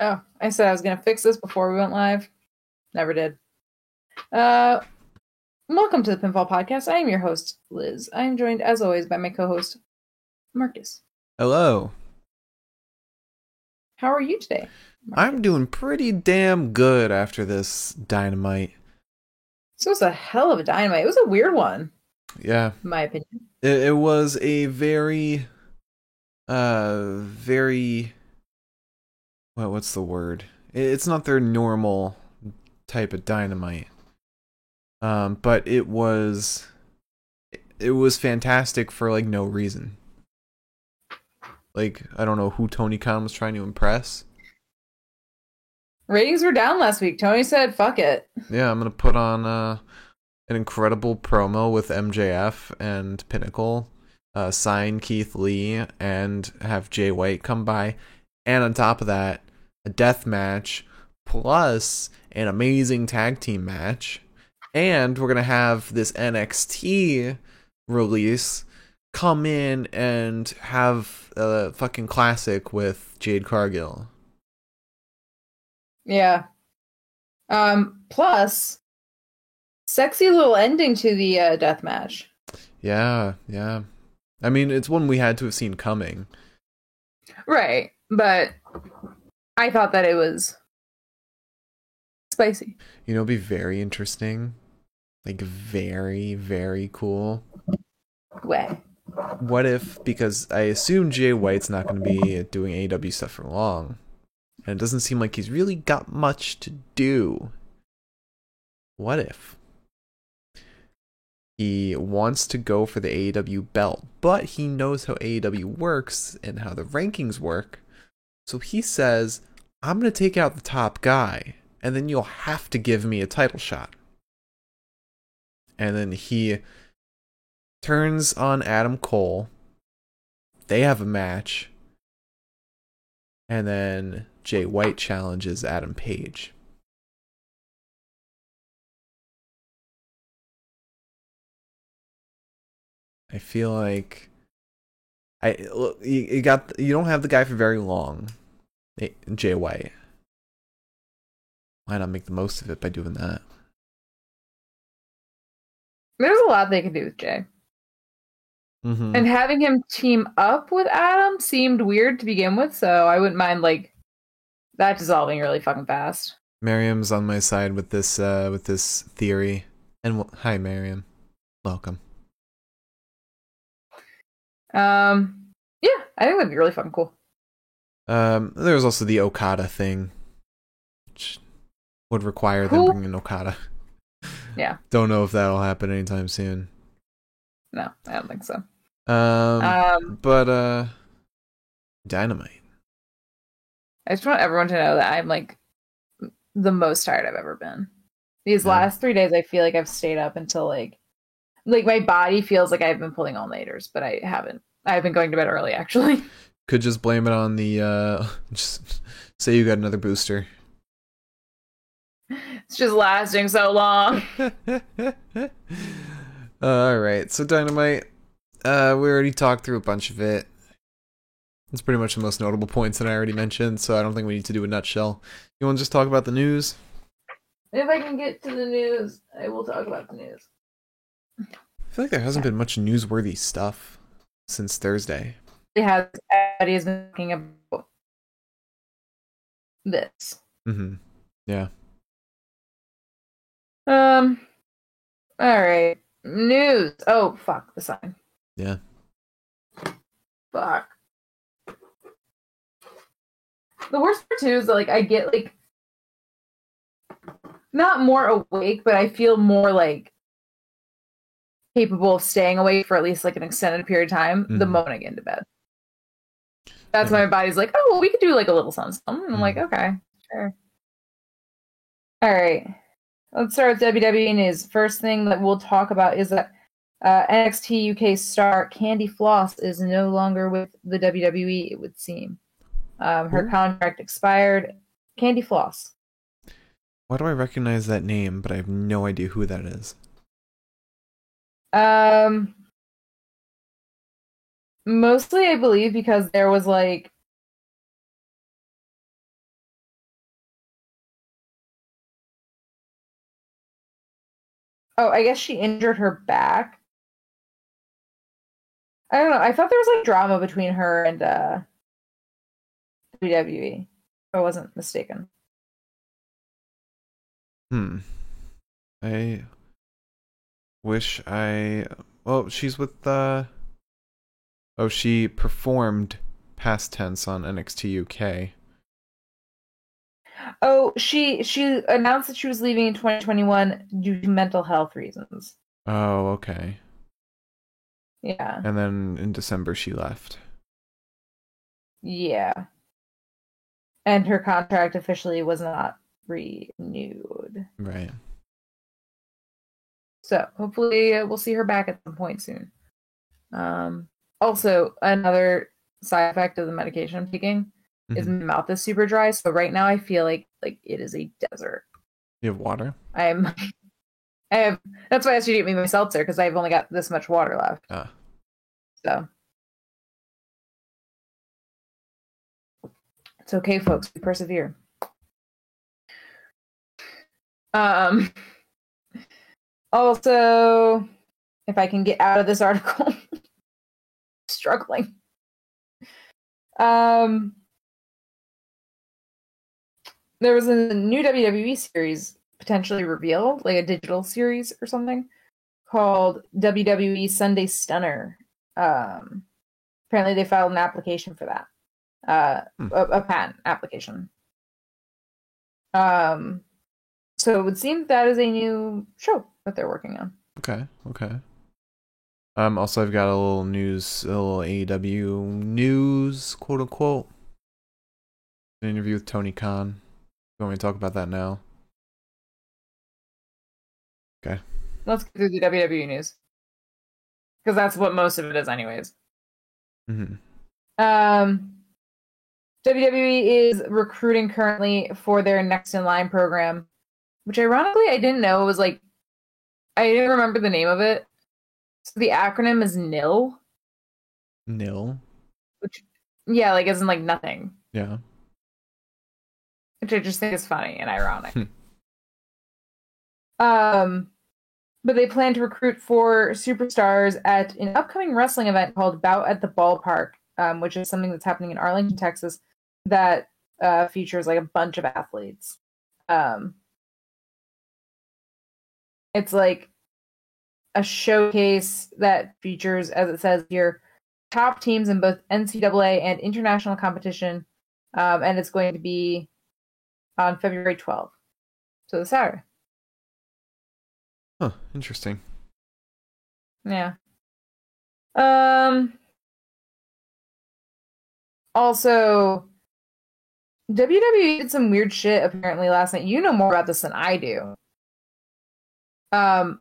Oh, I said I was gonna fix this before we went live. Never did. Uh, welcome to the Pinfall Podcast. I am your host, Liz. I am joined, as always, by my co-host, Marcus. Hello. How are you today? I'm doing pretty damn good after this dynamite. This was a hell of a dynamite. It was a weird one, Yeah, in my opinion. it, it was a very, uh, very. What what's the word? It's not their normal type of dynamite. Um, but it was, it was fantastic for like no reason. Like I don't know who Tony Khan was trying to impress. Ratings were down last week. Tony said, "Fuck it." Yeah, I'm gonna put on uh, an incredible promo with MJF and Pinnacle, uh, sign Keith Lee, and have Jay White come by, and on top of that, a death match plus an amazing tag team match, and we're gonna have this NXT release come in and have a fucking classic with Jade Cargill. Yeah. Um. Plus, sexy little ending to the uh, death match. Yeah, yeah. I mean, it's one we had to have seen coming. Right, but I thought that it was spicy. You know, it'd be very interesting. Like, very, very cool. Way. What if, because I assume Jay White's not going to be doing AEW stuff for long, and it doesn't seem like he's really got much to do. What if he wants to go for the AEW belt, but he knows how AEW works and how the rankings work, so he says, I'm going to take out the top guy, and then you'll have to give me a title shot. And then he turns on Adam Cole. They have a match. And then Jay White challenges Adam Page. I feel like I you, you got you don't have the guy for very long. Eh, Jay White. Why not make the most of it by doing that? There's a lot they can do with Jay. Mm-hmm. And having him team up with Adam seemed weird to begin with, so I wouldn't mind like that dissolving really fucking fast. Miriam's on my side with this uh with this theory. And w- hi Miriam. Welcome. Um yeah, I think that'd be really fucking cool. Um there's also the Okada thing. Which would require them Who? bringing Okada. Yeah. Don't know if that'll happen anytime soon. No, I don't think so. Um, Um but uh Dynamite. I just want everyone to know that I'm like the most tired I've ever been. These Yeah. last three days I feel like I've stayed up until like like my body feels like I've been pulling all nighters, but I haven't. I've been going to bed early actually. Could just blame it on the uh just say you got another booster. It's just lasting so long. All right, so Dynamite. Uh, we already talked through a bunch of it. It's pretty much the most notable points that I already mentioned, so I don't think we need to do a nutshell. You want to just talk about the news? If I can get to the news, I will talk about the news. I feel like there hasn't been much newsworthy stuff since Thursday. It has everybody has been talking about this. Mm-hmm. Yeah. Um. All right. News. Oh fuck the sign. Yeah. Fuck. The worst part too is that, like I get like not more awake, but I feel more like capable of staying awake for at least like an extended period of time the Mhm. moment I get into bed. That's why my body's like, oh, well, we could do like a little something. something." And I'm like, Mhm. okay, sure. All right. Let's start with WWE news. First thing that we'll talk about is that uh, NXT UK star Candy Floss is no longer with the WWE, it would seem. Um, her Who? contract expired. Candy Floss. Why do I recognize that name, but I have no idea who that is? Um, mostly, I believe, because there was like Oh, I guess she injured her back. I don't know. I thought there was like drama between her and uh WWE, if I wasn't mistaken. Hmm. I wish I. Well, she's with uh. Oh, she performed past tense on NXT UK. Oh, she she announced that she was leaving in 2021 due to mental health reasons. Oh, okay. Yeah. And then in December she left. Yeah. And her contract officially was not renewed. Right. So hopefully uh, we'll see her back at some point soon. Um, also, another side effect of the medication I'm taking is Mhm. my mouth is super dry. So right now I feel like like it is a desert. You have water? I'm. I have. That's why I asked you to get me my seltzer because I've only got this much water left. Ah. So it's okay, folks. We persevere. Um. Also, if I can get out of this article, struggling. Um. There was a new WWE series potentially revealed, like a digital series or something, called WWE Sunday Stunner. Um, apparently, they filed an application for that, uh, Hmm. a, a patent application. Um, so it would seem that is a new show that they're working on. Okay, okay. Um, also, I've got a little news, a little AEW news, quote unquote. An interview with Tony Khan. You want me to talk about that now? Okay. Let's get through the WWE news because that's what most of it is, anyways. hmm Um, WWE is recruiting currently for their next in line program, which ironically I didn't know it was like I didn't remember the name of it. So the acronym is NIL, Nil. which yeah, like isn't like nothing, Yeah. which I just think is funny and ironic. Hmm. um, but they plan to recruit four superstars at an upcoming wrestling event called Bout at the Ballpark, um, which is something that's happening in Arlington, Texas, that uh, features like a bunch of athletes. Um, it's like a showcase that features, as it says here, top teams in both NCAA and international competition, um, and it's going to be on February 12th, so the Saturday. Huh. Interesting. Yeah. Um. Also, WWE did some weird shit apparently last night. You know more about this than I do. Um,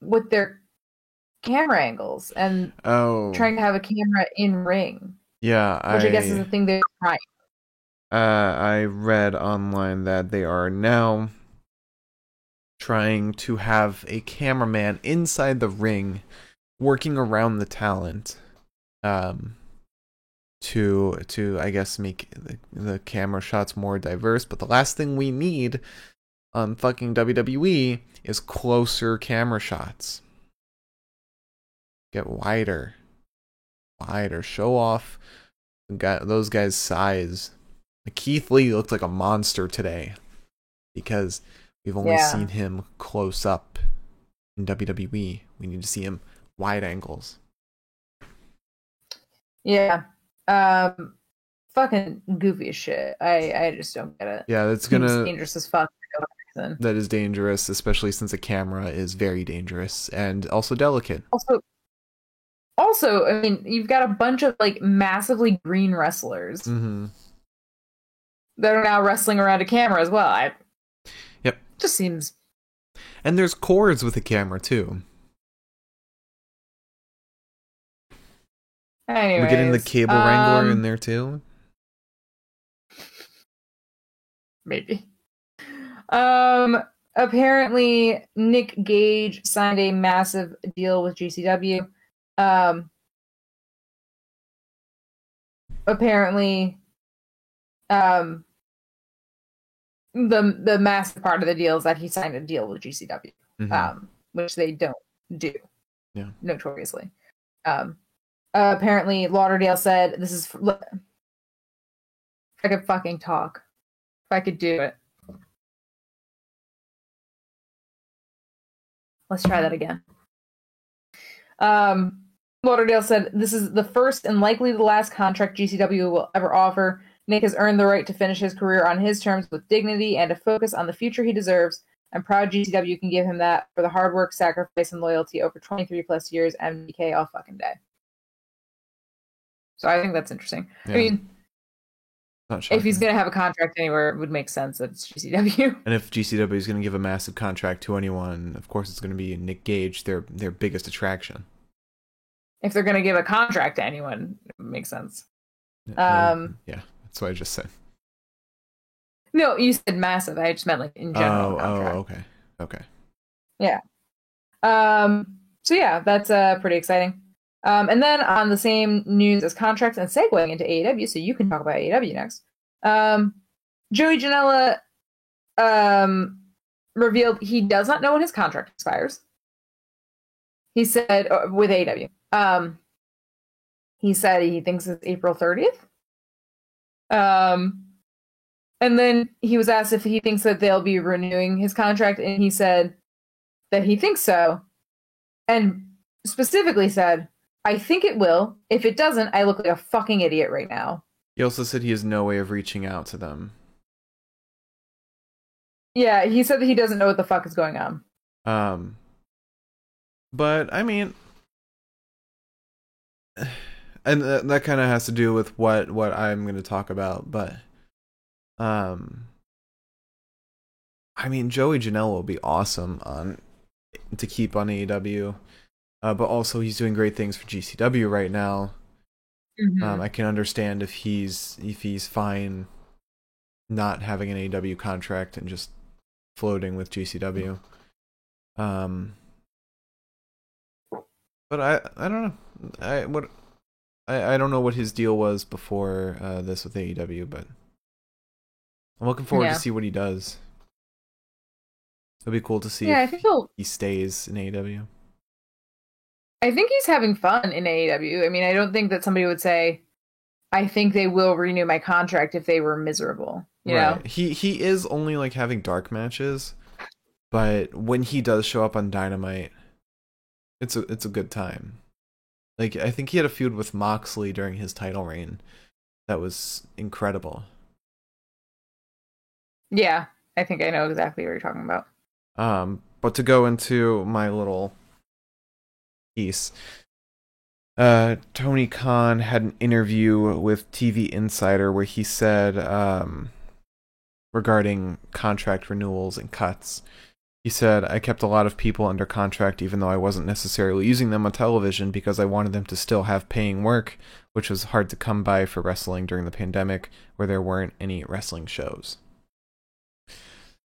with their camera angles and Oh. trying to have a camera in ring, yeah, which I, guess is the thing they're trying. Uh, I read online that they are now trying to have a cameraman inside the ring working around the talent um to to I guess make the, the camera shots more diverse but the last thing we need on fucking WWE is closer camera shots get wider wider show off guy, those guys size Keith Lee looked like a monster today because we've only Yeah. seen him close up in WWE. We need to see him wide angles. Yeah. Um, fucking goofy as shit. I I just don't get it. Yeah, that's It's gonna dangerous as fuck. Reason. that is dangerous, especially since a camera is very dangerous and also delicate. Also, also, I mean, you've got a bunch of like massively green wrestlers Mm-hmm. that are now wrestling around a camera as well. I Yep. just seems And there's cords with the camera too. Anyways, We're getting the cable wrangler in um, there too. maybe. Um, apparently Nick Gage signed a massive deal with GCW. Um, apparently, um, the the massive part of the deal is that he signed a deal with GCW. Mhm. Um, which they don't do. Yeah. Notoriously. Um, uh, apparently, Lauderdale said, "This is." I could fucking talk, if I could do it. Let's try that again. Um, Lauderdale said, This is the first and likely the last contract GCW will ever offer. Nick has earned the right to finish his career on his terms with dignity and a focus on the future he deserves. I'm proud GCW can give him that for the hard work, sacrifice, and loyalty over 23 plus years, MDK all fucking day. So I think that's interesting. Yeah. I mean, if he's going to have a contract anywhere, it would make sense that it's GCW. And if GCW is going to give a massive contract to anyone, of course it's going to be Nick Gage, their their biggest attraction. if they're going to give a contract to anyone, it makes sense. Yeah, Um, yeah, that's what I just said. No, you said massive. I just meant like in general. Oh, oh, contract. okay, okay. Um, so yeah, that's uh pretty exciting. Um, and then on the same news as contracts and segueing into AEW, so you can talk about AEW next. Um, Joey Janela um revealed he does not know when his contract expires. He said uh, with AEW. Um, he said he thinks it's April 30th. Um, and then he was asked if he thinks that they'll be renewing his contract, and he said that he thinks so, and specifically said, I think it will. If it doesn't, I look like a fucking idiot right now. He also said he has no way of reaching out to them. Yeah, he said that he doesn't know what the fuck is going on. Um, but I mean, and th- that kind of has to do with what what I'm going to talk about. But, um, I mean, Joey Janela will be awesome on to keep on AEW, uh, but also he's doing great things for GCW right now. Um, I can understand if he's if he's fine not having an AEW contract and just floating with GCW. Um, but I I don't know. I what I I don't know what his deal was before uh, this with AEW, but I'm looking forward Yeah. to see what he does. It'll be cool to see yeah, I if think he'll. he stays in AEW. I think he's having fun in AEW. I mean, I don't think that somebody would say, "I think they will renew my contract" if they were miserable. You know? He he is only like having dark matches, but when he does show up on Dynamite, it's a it's a good time. Like I think he had a feud with Moxley during his title reign that was incredible. Yeah, I think I know exactly what you're talking about. Um, but to go into my little piece, uh, Tony Khan had an interview with TV Insider where he said, um, regarding contract renewals and cuts, he said, I kept a lot of people under contract even though I wasn't necessarily using them on television because I wanted them to still have paying work, which was hard to come by for wrestling during the pandemic where there weren't any wrestling shows.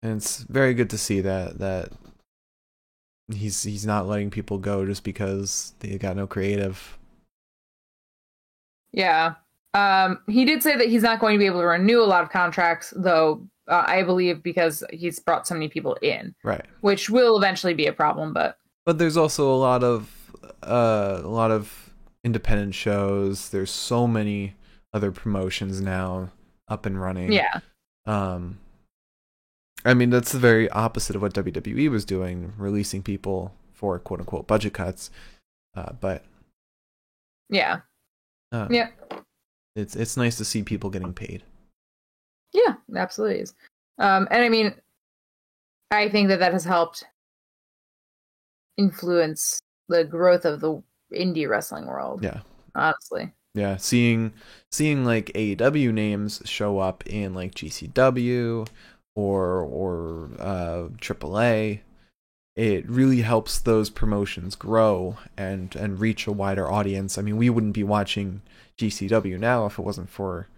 And it's very good to see that that he's he's not letting people go just because they got no creative. Yeah. Um, he did say that he's not going to be able to renew a lot of contracts, though. Uh, I believe because he's brought so many people in, Right. which will eventually be a problem. But But there's also a lot of uh a lot of independent shows. There's so many other promotions now up and running. yeah, Um I mean that's the very opposite of what WWE was doing, releasing people for quote unquote budget cuts. Uh but yeah, uh, yeah, it's it's nice to see people getting paid. yeah, it absolutely is. Um, and I mean, I think that that has helped influence the growth of the indie wrestling world. Yeah. honestly. Yeah, seeing seeing like AEW names show up in like GCW or or uh AAA, it really helps those promotions grow and and reach a wider audience. I mean, we wouldn't be watching GCW now if it wasn't for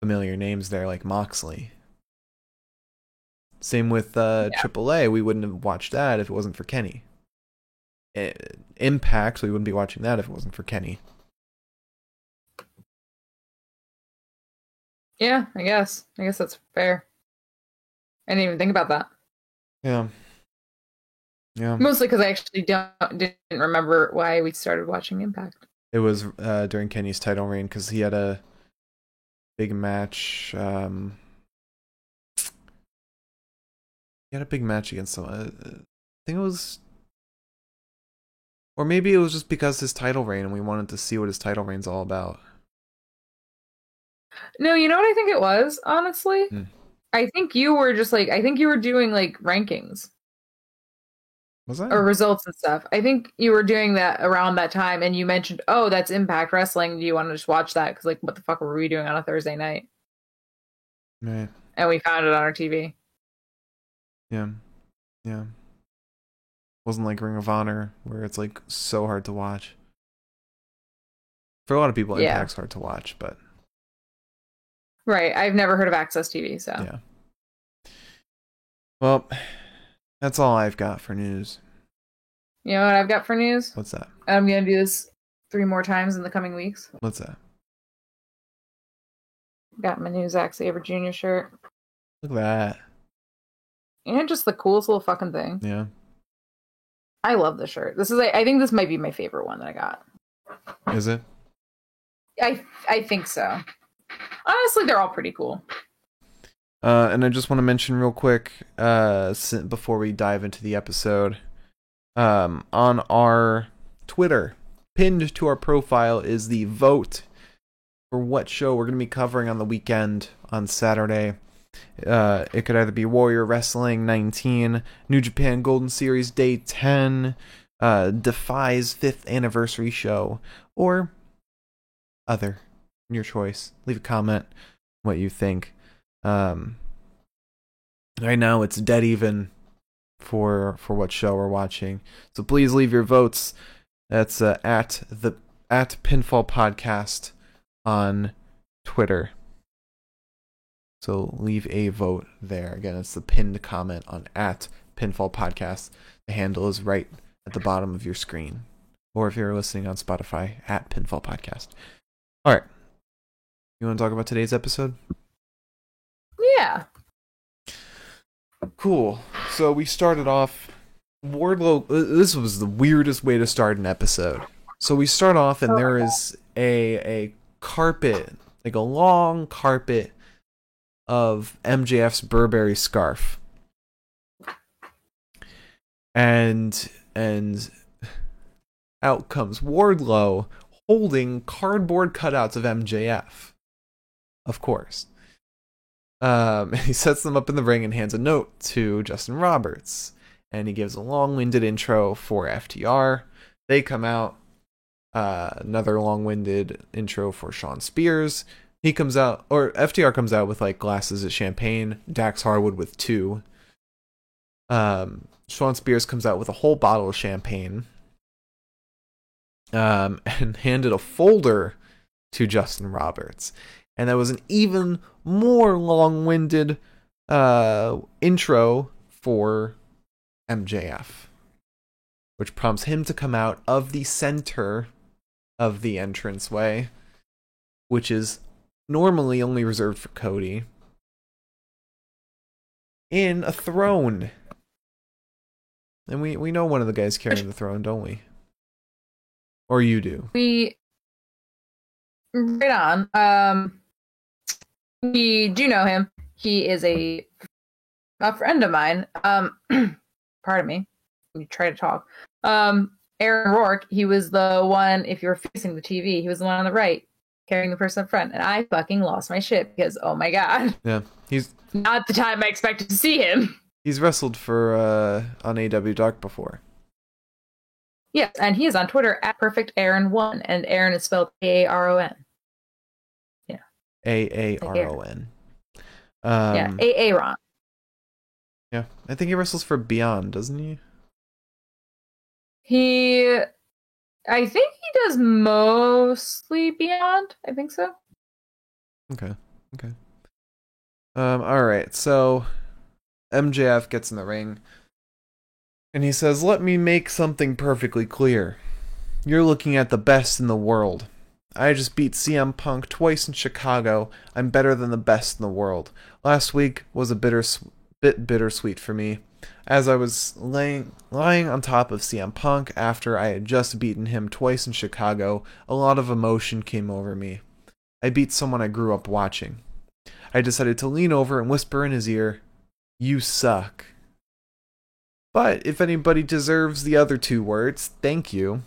familiar names there like Moxley. Same with uh Yeah. AAA, we wouldn't have watched that if it wasn't for Kenny. Impact, we wouldn't be watching that if it wasn't for Kenny. Yeah, I guess. I guess that's fair. I didn't even think about that. Yeah. Yeah. Mostly because I actually don't didn't remember why we started watching Impact. It was uh, during Kenny's title reign because he had a big match. Um, he had a big match against someone. Uh, I think it was, or maybe it was just because his title reign, and we wanted to see what his title reign's all about. No, you know what I think it was, honestly? Hmm. I think you were just like I think you were doing like rankings Was that? or results and stuff. I think you were doing that around that time and you mentioned, "Oh, that's Impact Wrestling. Do you want to just watch that?" cuz like what the fuck were we doing on a Thursday night? Right. And we found it on our TV. Yeah. Yeah. Wasn't like Ring of Honor where it's like so hard to watch. For a lot of people, Yeah. Impact's hard to watch, but Right. I've never heard of AXS TV, so. yeah. Well, that's all I've got for news. You know what I've got for news? What's that? I'm going to do this three more times in the coming weeks. What's that? Got my new Zack Sabre Jr. shirt. Look at that. And just the coolest little fucking thing. Yeah. I love the shirt. This is I think this might be my favorite one that I got. Is it? I I think so. Honestly, they're all pretty cool. Uh, and I just want to mention real quick, uh, before we dive into the episode, um, on our Twitter, pinned to our profile is the vote for what show we're going to be covering on the weekend on Saturday. Uh, it could either be Warrior Wrestling 19, New Japan Golden Series Day 10, uh, Defy's fifth anniversary show, or other. Your choice. Leave a comment what you think. Um, right now it's dead even for for what show we're watching. So please leave your votes. That's uh, at the at Pinfall Podcast on Twitter. So leave a vote there. Again, it's the pinned comment on at Pinfall Podcast. The handle is right at the bottom of your screen. Or if you're listening on Spotify, at Pinfall Podcast. All right. You want to talk about today's episode? Yeah. Cool. So we started off. Wardlow. uh, This was the weirdest way to start an episode. So we start off, and there is a a carpet, like a long carpet of MJF's Burberry scarf, and and out comes Wardlow holding cardboard cutouts of MJF. Of course. Um, he sets them up in the ring and hands a note to Justin Roberts. And he gives a long winded intro for FTR. They come out. Uh, another long winded intro for Shawn Spears. He comes out, or FTR comes out with like glasses of champagne. Dax Harwood with two. Um, Shawn Spears comes out with a whole bottle of champagne. Um, and handed a folder to Justin Roberts. And that was an even more long winded uh, intro for MJF, which prompts him to come out of the center of the entranceway, which is normally only reserved for Cody, in a throne. And we, we know one of the guys carrying the throne, don't we? Or you do. We right on. Um we do know him. He is a a friend of mine. Um pardon me. Let me try to talk. Um Aaron Rourke, he was the one if you were facing the TV, he was the one on the right carrying the person up front and I fucking lost my shit because oh my god. Yeah. He's Not the time I expected to see him. he's wrestled for uh on AW Dark before. Yes, and he is on Twitter at perfect Aaron one and Aaron is spelled A A R O N. A A R O N. Um, Yeah, A A Ron. yeah, I think he wrestles for Beyond, doesn't he? He, I think he does mostly Beyond. I think so. Okay, okay. Um, all right. So MJF gets in the ring, and he says, "Let me make something perfectly clear. You're looking at the best in the world. I just beat CM Punk twice in Chicago. I'm better than the best in the world. Last week was a bitter, bit bittersweet for me. As I was laying lying on top of CM Punk after I had just beaten him twice in Chicago, a lot of emotion came over me. I beat someone I grew up watching. I decided to lean over and whisper in his ear, You suck. But if anybody deserves the other two words, thank you.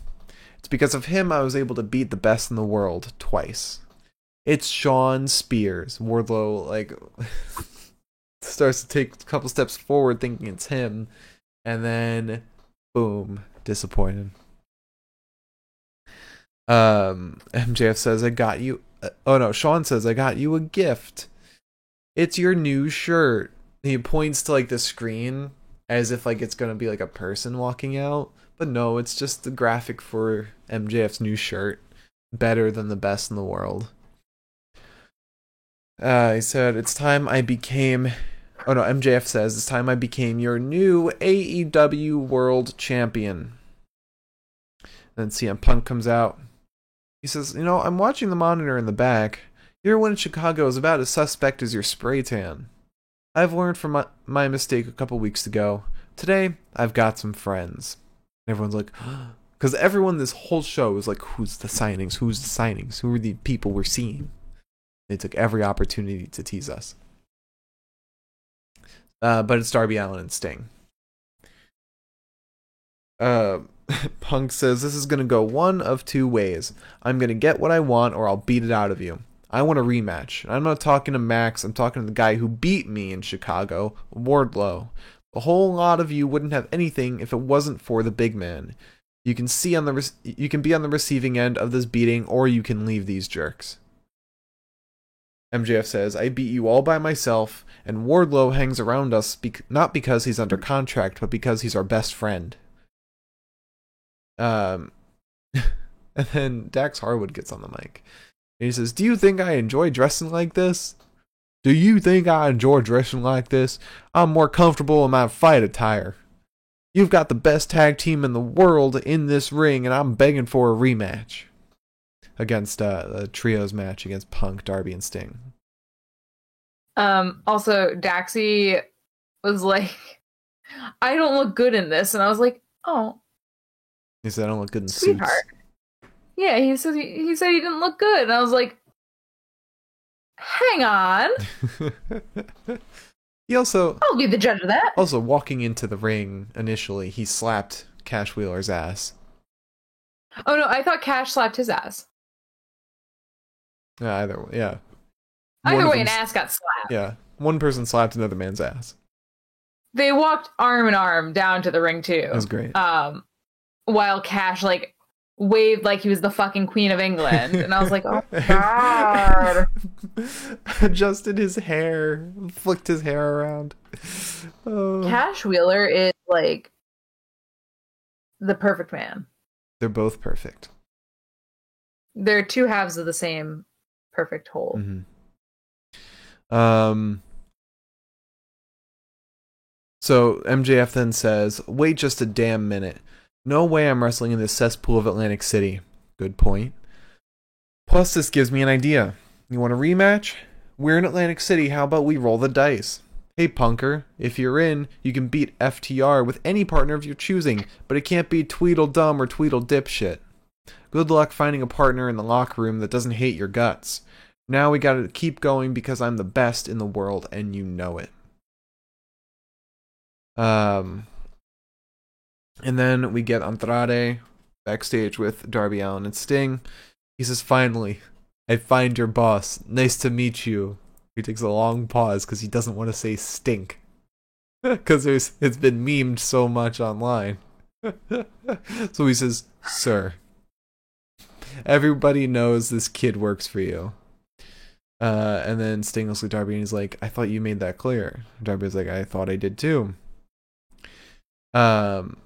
It's because of him I was able to beat the best in the world twice. It's Shawn Spears. Wardlow, like, starts to take a couple steps forward thinking it's him, and then, boom, disappointed. Um, MJF says, I got you. Uh, oh no, Shawn says, I got you a gift. It's your new shirt. He points to like the screen as if like it's gonna be like a person walking out, but no, it's just the graphic for MJF's new shirt. Better than the best in the world. Uh, he said, It's time I became. Oh no, MJF says, It's time I became your new AEW World Champion. Then CM Punk comes out. He says, You know, I'm watching the monitor in the back. Your win in Chicago is about as suspect as your spray tan. I've learned from my, my mistake a couple weeks ago. Today, I've got some friends. Everyone's like, because everyone this whole show is like, who's the signings? Who's the signings? Who are the people we're seeing? They took every opportunity to tease us. Uh, but it's Darby Allin and Sting. Uh, Punk says this is going to go one of two ways. I'm going to get what I want or I'll beat it out of you. I want a rematch. I'm not talking to Max, I'm talking to the guy who beat me in Chicago, Wardlow. A whole lot of you wouldn't have anything if it wasn't for the big man. You can see on the re- you can be on the receiving end of this beating or you can leave these jerks. MJF says, I beat you all by myself, and Wardlow hangs around us be- not because he's under contract, but because he's our best friend. Um, and then Dax Harwood gets on the mic. And he says, Do you think I enjoy dressing like this? Do you think I enjoy dressing like this? I'm more comfortable in my fight attire. You've got the best tag team in the world in this ring, and I'm begging for a rematch against uh, the trios match against Punk, Darby, and Sting. Um. Also, Daxie was like, "I don't look good in this," and I was like, "Oh." He said, "I don't look good in sweetheart. suits." Yeah, he said he, he said he didn't look good, and I was like, "Hang on." he also I'll be the judge of that. Also, walking into the ring initially, he slapped Cash Wheeler's ass. Oh no, I thought Cash slapped his ass. Yeah, either way, yeah. Either way, an ass got slapped. Yeah, one person slapped another man's ass. They walked arm in arm down to the ring too. That was great. Um, while Cash like waved like he was the fucking queen of England, and I was like, oh god. Adjusted his hair, flicked his hair around. Oh. Cash Wheeler is like the perfect man. They're both perfect. They're two halves of the same perfect whole. Mm-hmm. Um. So MJF then says, "Wait just a damn minute. No way I'm wrestling in this cesspool of Atlantic City." Good point. Plus, this gives me an idea. You want a rematch? We're in Atlantic City. How about we roll the dice? Hey, punker, if you're in, you can beat FTR with any partner of your choosing, but it can't be Tweedledum or Tweedle Dipshit. Good luck finding a partner in the locker room that doesn't hate your guts. Now we gotta keep going because I'm the best in the world and you know it. Um, and then we get Andrade backstage with Darby Allin and Sting. He says, Finally, I find your boss. Nice to meet you. He takes a long pause because he doesn't want to say stink. Because it's been memed so much online. so he says, Sir, everybody knows this kid works for you. Uh, and then Sting looks at Darby and he's like, I thought you made that clear. Darby's like, I thought I did too. Um,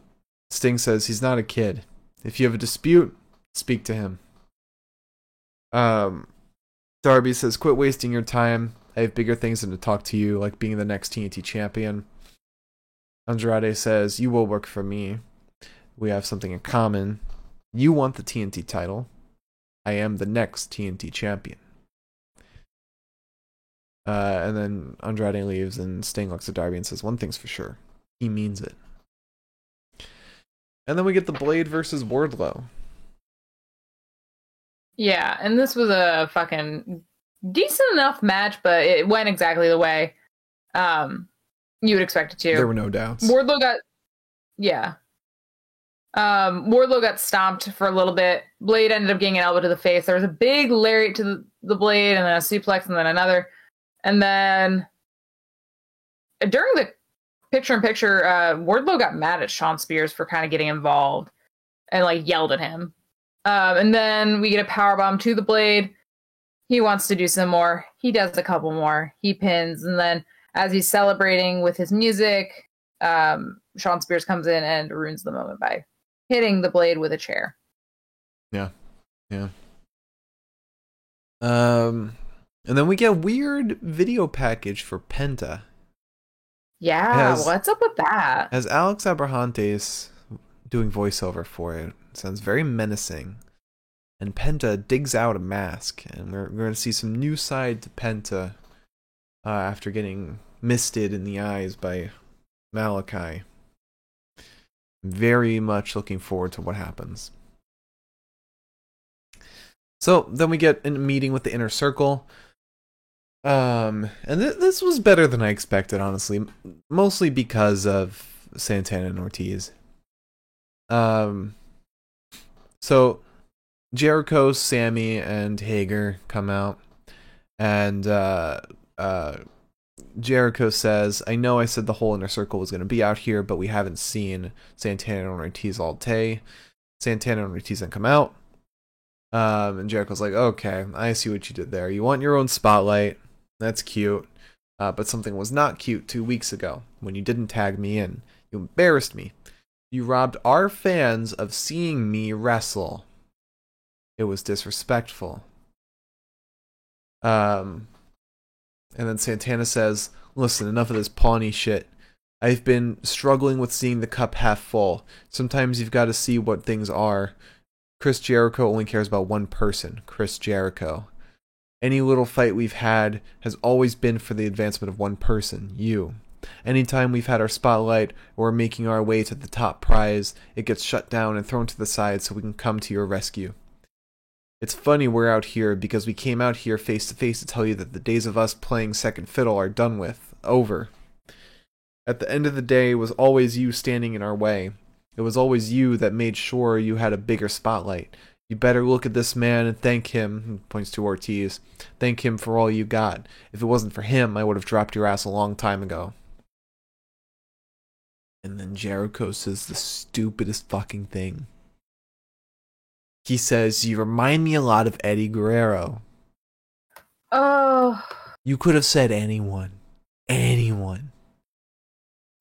Sting says he's not a kid. If you have a dispute, speak to him. Um, Darby says, quit wasting your time. I have bigger things than to talk to you, like being the next TNT champion. Andrade says, You will work for me. We have something in common. You want the TNT title. I am the next TNT champion. Uh, and then Andrade leaves, and Sting looks at Darby and says, "One thing's for sure, he means it." And then we get the Blade versus Wardlow. Yeah, and this was a fucking decent enough match, but it went exactly the way um you would expect it to. There were no doubts. Wardlow got yeah. Um Wardlow got stomped for a little bit. Blade ended up getting an elbow to the face. There was a big lariat to the, the blade and then a suplex and then another. And then during the picture in picture, uh Wardlow got mad at Shawn Spears for kind of getting involved and like yelled at him. Um and then we get a power bomb to the blade. He wants to do some more. He does a couple more. He pins and then as he's celebrating with his music, um, Shawn Spears comes in and ruins the moment by hitting the blade with a chair. Yeah, yeah. Um, and then we get a weird video package for Penta. Yeah, Has- what's up with that? As Alex Abrahantes doing voiceover for it, it sounds very menacing. And Penta digs out a mask, and we're, we're going to see some new side to Penta uh, after getting misted in the eyes by Malakai. Very much looking forward to what happens. So then we get a meeting with the inner circle. Um, and th- this was better than I expected, honestly, mostly because of Santana and Ortiz. Um, so Jericho, Sammy, and Hager come out, and uh, uh, Jericho says, "I know I said the whole inner circle was going to be out here, but we haven't seen Santana and Ortiz all day. Santana and Ortiz then come out." Um, and Jericho's like, "Okay, I see what you did there. You want your own spotlight. That's cute. Uh, but something was not cute two weeks ago when you didn't tag me in. You embarrassed me. You robbed our fans of seeing me wrestle. It was disrespectful." Um, and then Santana says, Listen, enough of this Pawnee shit. I've been struggling with seeing the cup half full. Sometimes you've got to see what things are. Chris Jericho only cares about one person Chris Jericho. Any little fight we've had has always been for the advancement of one person, you. Anytime we've had our spotlight or making our way to the top prize, it gets shut down and thrown to the side so we can come to your rescue. It's funny we're out here because we came out here face to face to tell you that the days of us playing second fiddle are done with, over. At the end of the day, it was always you standing in our way. It was always you that made sure you had a bigger spotlight. You better look at this man and thank him, points to Ortiz. Thank him for all you got. If it wasn't for him, I would have dropped your ass a long time ago. And then Jericho says the stupidest fucking thing. He says, You remind me a lot of Eddie Guerrero. Oh, You could have said anyone. Anyone.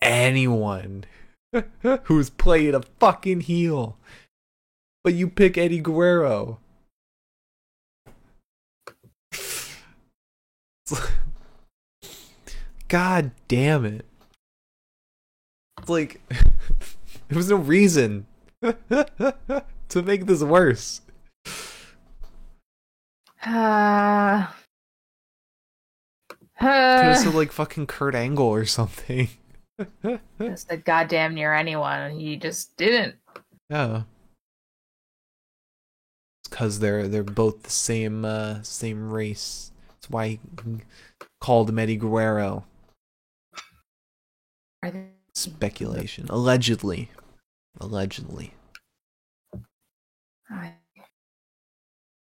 Anyone who's played a fucking heel. But you pick Eddie Guerrero. God damn it. Like, there was no reason to make this worse. uh, Could uh, said like fucking Kurt Angle or something. just a goddamn near anyone. He just didn't. Yeah. It's because they're they're both the same uh same race. That's why he called him Eddie Guerrero. Are they- Speculation. Allegedly. Allegedly.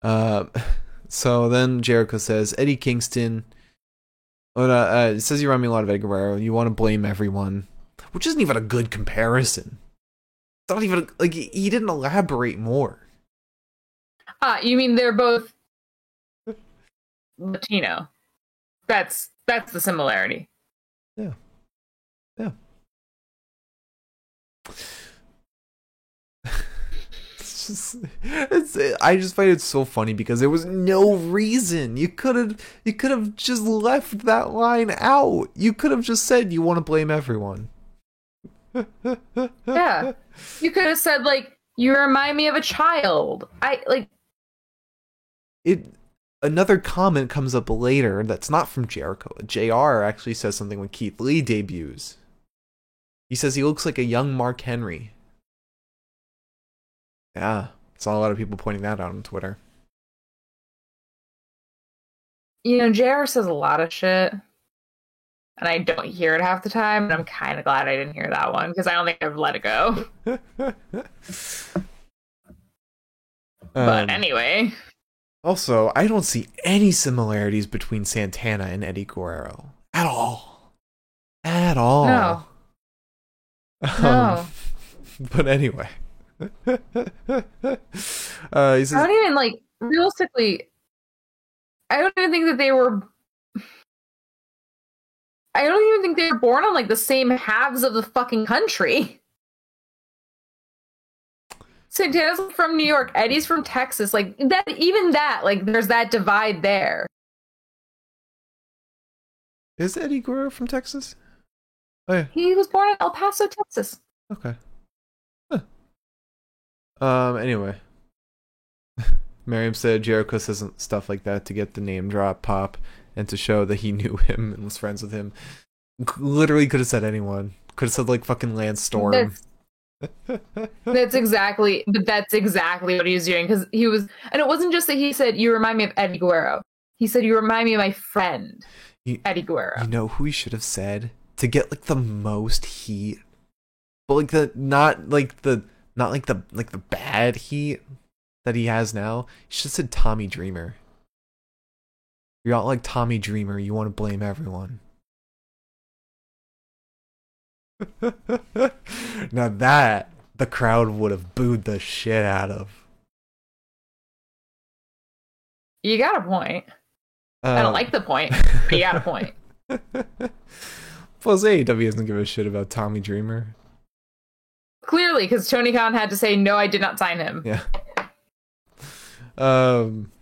Uh so then Jericho says Eddie Kingston uh, uh, it says you remind me a lot of Eddie Guerrero. You want to blame everyone, which isn't even a good comparison. It's not even like he didn't elaborate more. Ah, you mean they're both Latino? That's that's the similarity. It's just, it's, I just find it so funny because there was no reason. You could have, you could have just left that line out. You could have just said you want to blame everyone. Yeah. You could have said like, "You remind me of a child." I like. It, another comment comes up later that's not from Jericho. JR actually says something when Keith Lee debuts. He says he looks like a young Mark Henry. Yeah, saw a lot of people pointing that out on Twitter. You know, JR says a lot of shit, and I don't hear it half the time, and I'm kind of glad I didn't hear that one because I don't think I've let it go. but Um, anyway, Also, I don't see any similarities between Santana and Eddie Guerrero at all. At all. No. Um, But anyway. uh, he I don't even like realistically. I don't even think that they were. I don't even think they were born on like the same halves of the fucking country. Santana's from New York, Eddie's from Texas. Like that, even that, like there's that divide there. is Eddie Guerrero from Texas? Oh, yeah. He was born in El Paso, Texas. Okay. Huh. Um. Anyway, Miriam said Jericho says stuff like that to get the name drop pop and to show that he knew him and was friends with him. Literally, could have said anyone. Could have said like fucking Lance Storm. That's, that's exactly, but that's exactly what he was doing because he was, and it wasn't just that he said you remind me of Eddie Guerrero. He said you remind me of my friend You- Eddie Guerrero. You know who he should have said to get like the most heat, but like the not like the not like the like the bad heat that he has now. He have said Tommy Dreamer. You're not like Tommy Dreamer. You want to blame everyone. now that the crowd would have booed the shit out of. You got a point. I Um, don't like the point, you got a point. Plus, AEW doesn't give a shit about Tommy Dreamer. Clearly, because Tony Khan had to say, no, I did not sign him. Yeah. Um.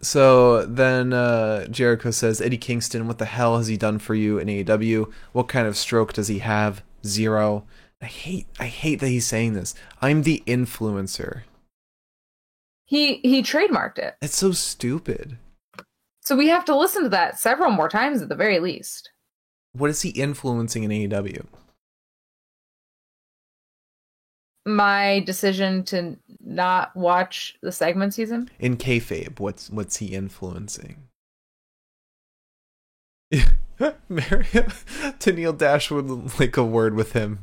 So then uh, Jericho says, Eddie Kingston, what the hell has he done for you in AEW? What kind of stroke does he have? Zero. I hate I hate that he's saying this. I'm the influencer. He he trademarked it. It's so stupid. So we have to listen to that several more times at the very least. What is he influencing in AEW? My decision to not watch the segment season. In kayfabe, what's what's he influencing? Mariam, Tenille Dashwood like a word with him.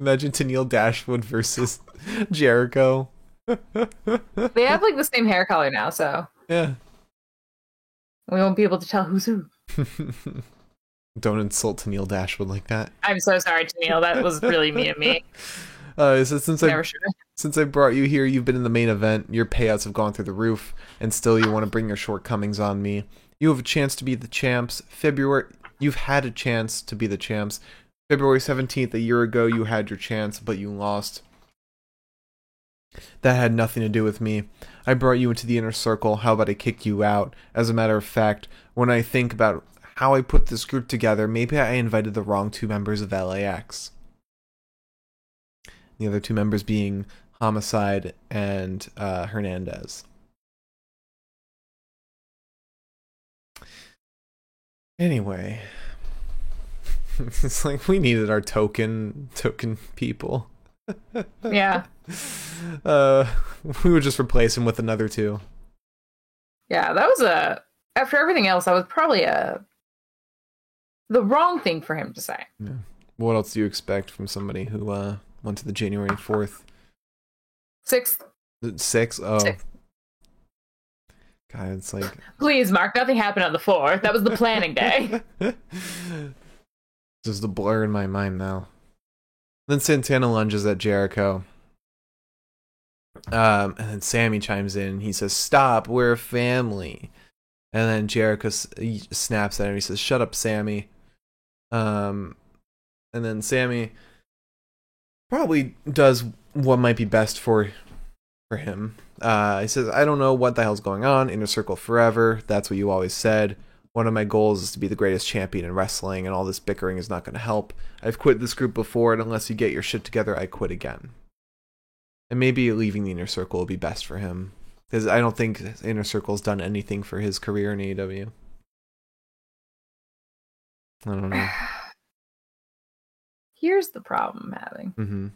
Imagine Tenille Dashwood versus Jericho. They have like the same hair color now, so yeah. We won't be able to tell who's who. Don't insult Tenille Dashwood like that. I'm so sorry, Tenille. That was really mean of me. Uh, so since I should since I brought you here, you've been in the main event. Your payouts have gone through the roof, and still you want to bring your shortcomings on me. You have a chance to be the champs. February, you've had a chance to be the champs. February seventeenth, a year ago, you had your chance, but you lost. That had nothing to do with me. I brought you into the inner circle. How about I kick you out? As a matter of fact, when I think about how I put this group together, maybe I invited the wrong two members of LAX. The other two members being Homicide and uh, Hernandez. Anyway, it's like we needed our token token people. Yeah. Uh, we would just replace him with another two. Yeah, that was a after everything else, that was probably a the wrong thing for him to say. What else do you expect from somebody who uh went to the January fourth, Sixth, six? Oh, Sixth. God, it's like please, Mark. Nothing happened on the floor. That was the planning day. Just a blur in my mind now. Then Santana lunges at Jericho. Um, and then Sammy chimes in. He says, "Stop, we're a family." And then Jericho s- snaps at him. He says, "Shut up, Sammy." Um, and then Sammy probably does what might be best for for him. Uh, he says, "I don't know what the hell's going on. Inner Circle forever. That's what you always said." One of my goals is to be the greatest champion in wrestling, and all this bickering is not going to help. I've quit this group before, and unless you get your shit together, I quit again. And maybe leaving the inner circle will be best for him. because I don't think Inner Circle's done anything for his career in AEW. I don't know. Here's the problem I'm having. Mm-hmm.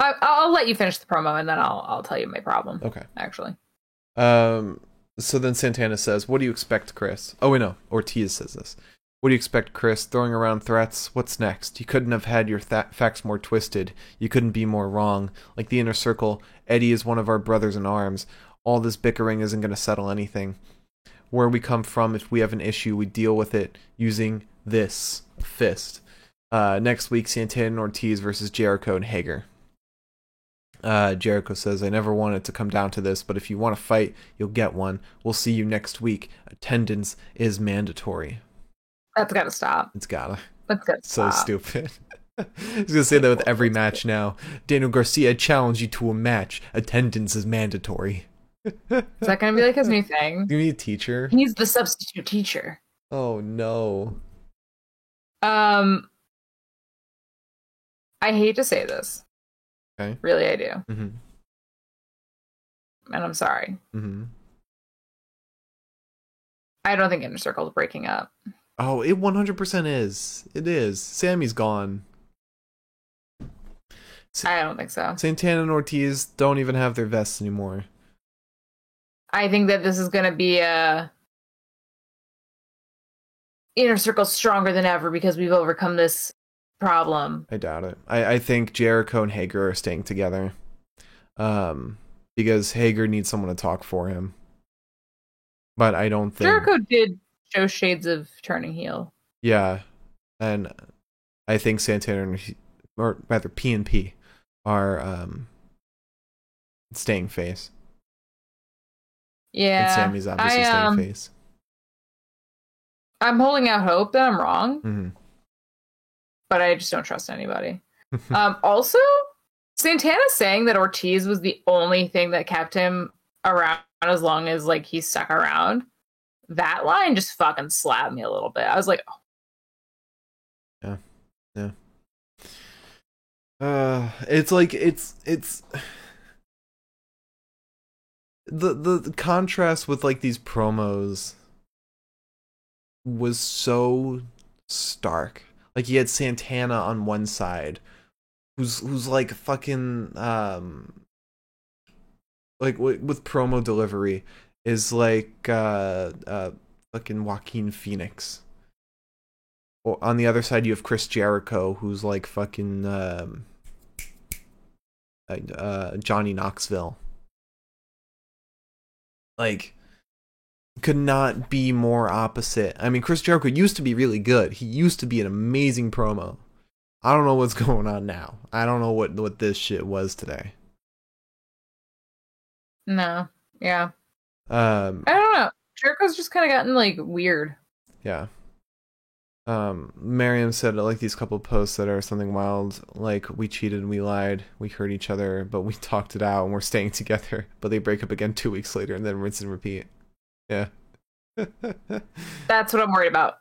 I, I'll let you finish the promo and then I'll I'll tell you my problem. Okay. Actually, Um. So then Santana says, "What do you expect, Chris?" Oh wait, no. Ortiz says this. What do you expect, Chris? Throwing around threats. What's next? You couldn't have had your th- facts more twisted. You couldn't be more wrong. Like the inner circle, Eddie is one of our brothers in arms. All this bickering isn't going to settle anything. Where we come from, if we have an issue, we deal with it using this fist. Uh, next week, Santana and Ortiz versus Jericho and Hager. Uh, Jericho says, I never wanted to come down to this, but if you want to fight, you'll get one. We'll see you next week. Attendance is mandatory. That's got to stop. It's gotta. That's got to So stop. stupid. He's gonna say that with every match now. Daniel Garcia, I challenge you to a match. Attendance is mandatory. Is that to be like his new thing? You need a teacher? He's the substitute teacher. Oh no. Um, I hate to say this. Okay. Really, I do, Mm-hmm. and I'm sorry. Mm-hmm. I don't think Inner Circle is breaking up. Oh, it 100% is. It is. Sammy's gone. I don't think so. Santana and Ortiz don't even have their vests anymore. I think that this is going to be a Inner Circle stronger than ever because we've overcome this problem. I doubt it. I, I think Jericho and Hager are staying together. Um, because Hager needs someone to talk for him. But I don't think. Jericho did show shades of turning heel. Yeah, and I think Santana and or rather P and P are um staying face, Yeah, and Sammy's obviously I, staying um, face. I'm holding out hope that I'm wrong, hmm but I just don't trust anybody. um, also, Santana saying that Ortiz was the only thing that kept him around as long as like he stuck around. That line just fucking slapped me a little bit. I was like, oh. yeah, yeah. Uh, it's like it's it's the, the the contrast with like these promos was so stark. Like you had Santana on one side, who's who's like fucking um like with, with promo delivery is like uh uh fucking Joaquin Phoenix. Or on the other side, you have Chris Jericho, who's like fucking um, uh, Johnny Knoxville. Like, could not be more opposite. I mean, Chris Jericho used to be really good. He used to be an amazing promo. I don't know what's going on now. I don't know what what this shit was today. no, yeah, Um, I don't know. Jericho's just kind of gotten like weird. Yeah. Um, Miriam said I like these couple posts that are something wild, like we cheated, we lied, we hurt each other, but we talked it out and we're staying together. But they break up again two weeks later and then rinse and repeat. Yeah. That's what I'm worried about.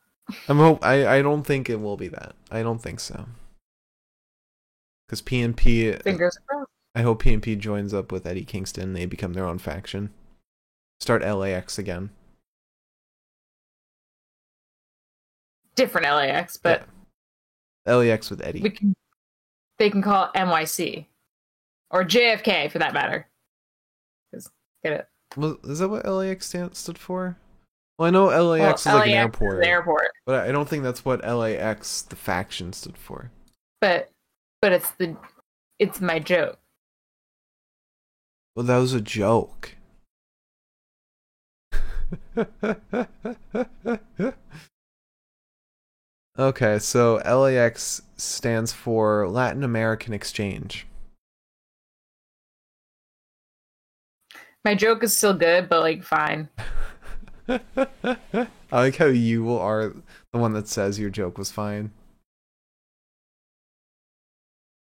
I'm hope I I don't think it will be that. I don't think so. Because PNP, Fingers crossed. I hope PNP joins up with Eddie Kingston. They become their own faction. Start LAX again. Different LAX, but Yeah. LAX with Eddie. we can. They can call it NYC or JFK for that matter. Get it? Was, is that what LAX stand, stood for? Well, I know LAX Well, is like an airport, An airport, but I don't think that's what LAX, the faction, stood for. but but it's the it's my joke. Well, that was a joke. okay, so LAX stands for Latin American Exchange. My joke is still good, but like fine. I like how you are the one that says your joke was fine.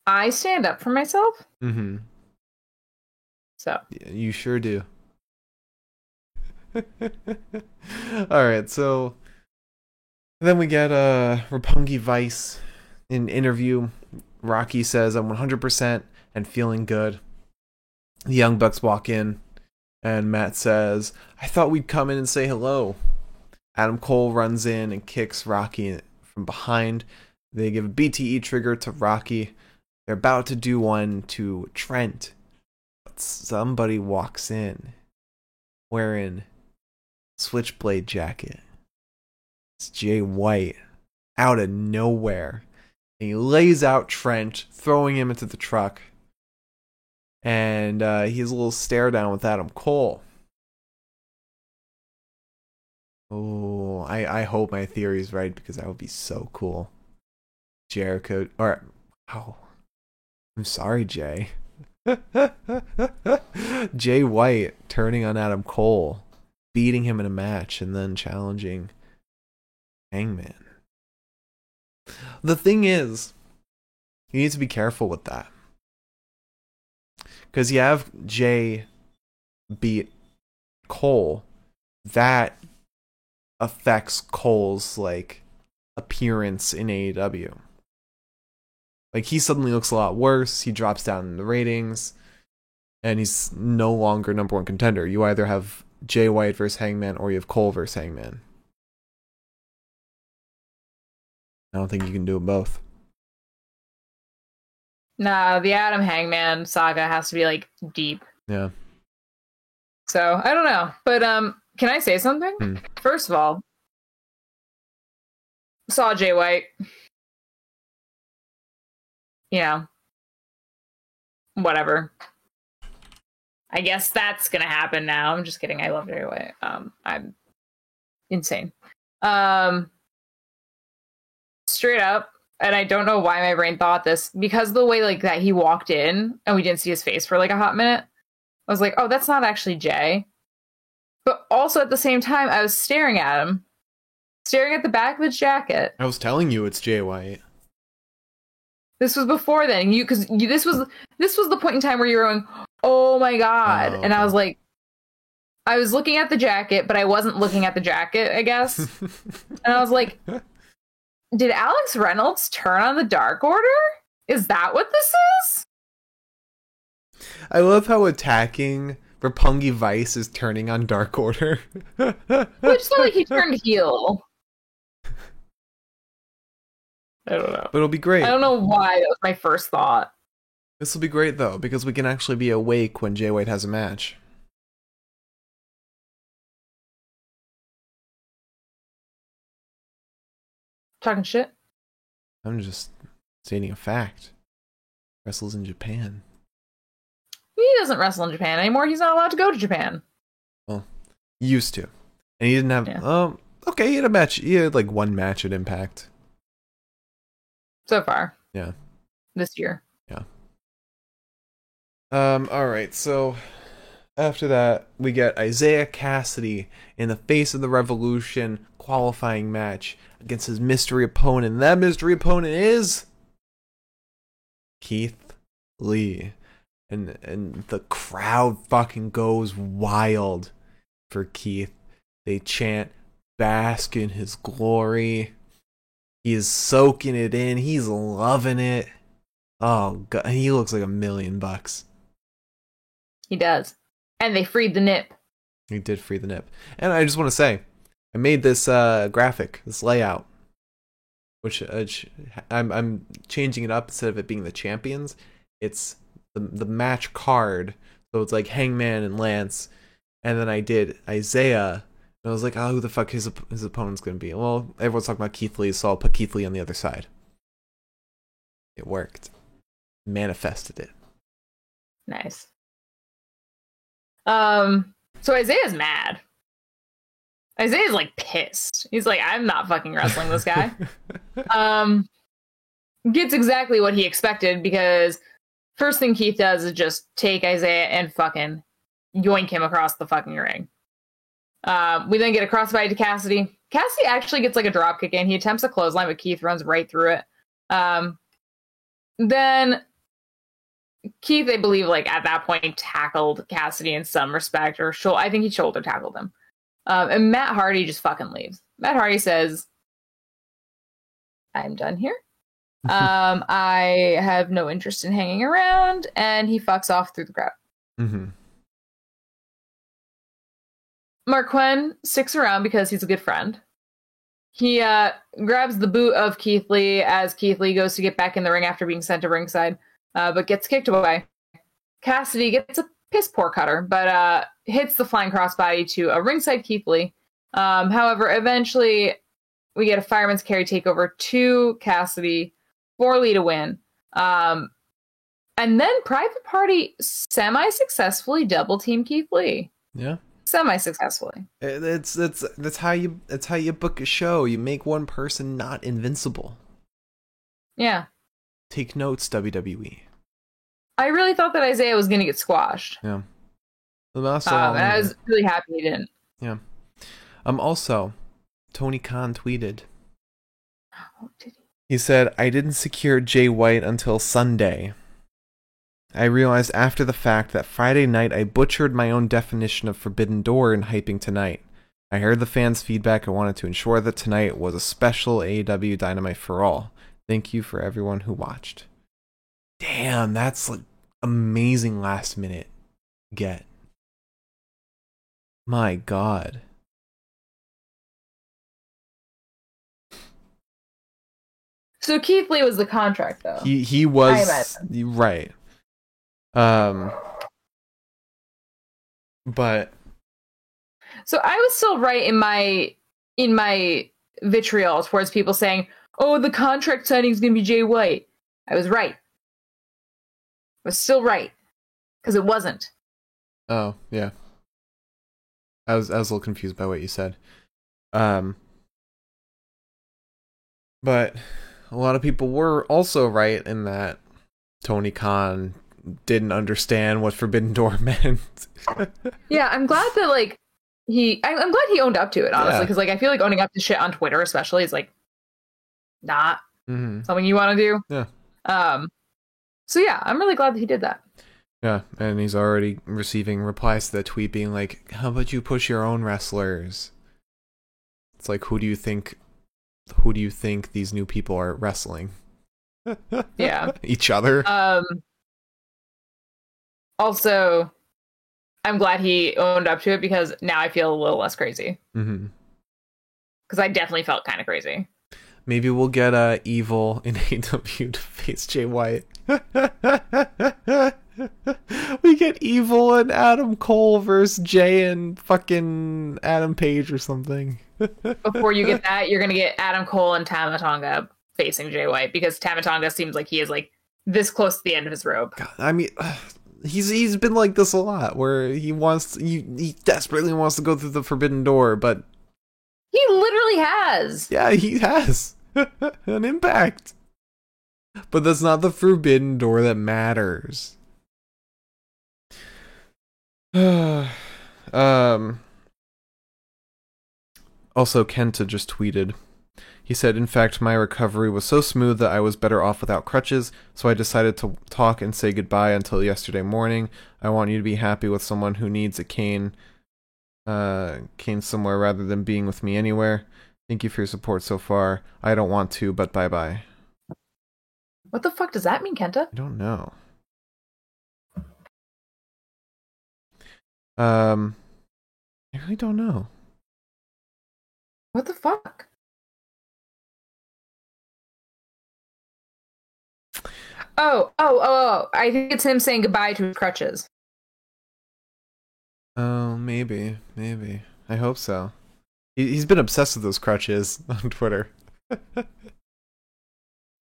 I stand up for myself, Mm-hmm. so Yeah, you sure do. All right, so then we get uh Roppongi Vice in interview. Rocky says, "I'm 100% and feeling good. The Young Bucks walk in, and Matt says, I thought we'd come in and say hello. Adam Cole runs in and kicks Rocky from behind. They give a BTE trigger to Rocky. They're about to do one to Trent. But somebody walks in wearing switchblade jacket. It's Jay White out of nowhere. And he lays out Trent, throwing him into the truck. And uh, he has a little stare down with Adam Cole. Oh, I, I hope my theory is right because that would be so cool. Jericho, or, oh, I'm sorry, Jay. Jay White turning on Adam Cole, beating him in a match, and then challenging Hangman. The thing is, you need to be careful with that. Because you have Jay beat Cole, that affects Cole's like appearance in AEW. Like he suddenly looks a lot worse. He drops down in the ratings, and he's no longer number one contender. You either have Jay White versus Hangman, or you have Cole versus Hangman. I don't think you can do them both. Nah, the Adam Hangman saga has to be like deep. Yeah. So I don't know, but um, can I say something? Hmm. First of all, saw Jay White. You know, whatever. I guess that's gonna happen now. I'm just kidding. I love it anyway. Um, I'm insane. Um, straight up, and I don't know why my brain thought this because the way like that he walked in and we didn't see his face for like a hot minute. I was like, oh, that's not actually Jay. But also at the same time, I was staring at him, staring at the back of his jacket. I was telling you it's Jay White. This was before then. You because this was this was the point in time where you were going, oh my god, Oh, and I oh. was like, I was looking at the jacket, but I wasn't looking at the jacket. I guess, and I was like, did Alex Reynolds turn on the Dark Order? Is that what this is? I love how attacking Roppongi Vice is turning on Dark Order. Well, it just felt like he turned heel. I don't know. But it'll be great. I don't know why that was my first thought. This will be great though, because we can actually be awake when Jay White has a match. Talking shit. I'm just stating a fact. Wrestles in Japan. He doesn't wrestle in Japan anymore. He's not allowed to go to Japan. Well, used to. And he didn't have Yeah. um okay, he had a match he had like one match at Impact. So far. Yeah. This year. Um, alright, so after that, we get Isiah Kassidy in the face of the revolution qualifying match against his mystery opponent. And That mystery opponent is Keith Lee. And and the crowd fucking goes wild for Keith. They chant bask in his glory. He is soaking it in. He's loving it. Oh god, he looks like a million bucks. He does. And they freed the nip. He did free the nip. And I just want to say, I made this uh, graphic, this layout, which, uh, I'm I'm changing it up instead of it being the champions. It's the the match card, so it's like Hangman and Lance, and then I did Isiah. And I was like, oh, who the fuck his his opponent's gonna be? Well, everyone's talking about Keith Lee, so I'll put Keith Lee on the other side. It worked. Manifested it. Nice. Um, so Isiah's mad. Isiah's like pissed. He's like, I'm not fucking wrestling this guy. um gets exactly what he expected because first thing Keith does is just take Isiah and fucking yoink him across the fucking ring. Um, we then get a crossbody to Kassidy. Kassidy actually gets like a drop kick in. He attempts a clothesline, but Keith runs right through it. Um, then Keith, I believe, like at that point, tackled Kassidy in some respect, or shou- I think he shoulder tackled him. Um, and Matt Hardy just fucking leaves. Matt Hardy says, "I'm done here. um, I have no interest in hanging around," and he fucks off through the crowd. Mm-hmm. Marq Quen sticks around because he's a good friend. He uh, grabs the boot of Keith Lee as Keith Lee goes to get back in the ring after being sent to ringside, uh, but gets kicked away. Kassidy gets a piss poor cutter, but uh, hits the flying crossbody to a ringside Keith Lee. Um, however, eventually we get a fireman's carry takeover to Kassidy for Lee to win. Um, and then Private Party semi successfully double team Keith Lee. Yeah. Semi successfully. It's it's that's how you that's how you book a show. You make one person not invincible. Yeah. Take notes, WWE. I really thought that Isiah was going to get squashed. Yeah. Um, and I was really happy he didn't. Yeah. Um. Also, Tony Khan tweeted. Oh, did he? He said, "I didn't secure Jay White until Sunday. I realized after the fact that Friday night I butchered my own definition of Forbidden Door in hyping tonight. I heard the fans' feedback and wanted to ensure that tonight was a special AEW Dynamite for all. Thank you for everyone who watched." Damn, that's like amazing last minute get. My god. So Keith Lee was the contract, though. He he was right. Um but so I was still right in my in my vitriol towards people saying, "Oh, the contract signing is going to be Jay White." I was right. I was still right because it wasn't. Oh yeah. I was I was a little confused by what you said. Um but a lot of people were also right in that Tony Khan didn't understand what Forbidden Door meant. yeah, I'm glad that like he I, am glad he owned up to it honestly because yeah. like I feel like owning up to shit on Twitter especially is like not mm-hmm. something you want to do. Yeah. Um. So yeah, I'm really glad that he did that. Yeah, and he's already receiving replies to that tweet being like, "How about you push your own wrestlers?" It's like, who do you think? Who do you think these new people are wrestling? yeah, each other. Um. Also, I'm glad he owned up to it because now I feel a little less crazy. Because mm-hmm. I definitely felt kind of crazy. Maybe we'll get uh, evil in AW to face Jay White. we get evil and Adam Cole versus Jay and fucking Adam Page or something. Before you get that, you're gonna get Adam Cole and Tama Tonga facing Jay White because Tama Tonga seems like he is like this close to the end of his rope. God, I mean, he's he's been like this a lot, where he wants he, he desperately wants to go through the forbidden door, but he literally has. Yeah, he has an impact. But that's not the forbidden door that matters. um. Also, Kenta just tweeted. He said, In fact, my recovery was so smooth that I was better off without crutches, so I decided to talk and say goodbye until yesterday morning. I want you to be happy with someone who needs a cane, uh, cane somewhere rather than being with me anywhere. Thank you for your support so far. I don't want to, but bye bye. What the fuck does that mean, Kenta? I don't know. Um, I really don't know. What the fuck? Oh, oh, oh, oh! I think it's him saying goodbye to his crutches. Oh, maybe, maybe. I hope so. He, he's been obsessed with those crutches on Twitter.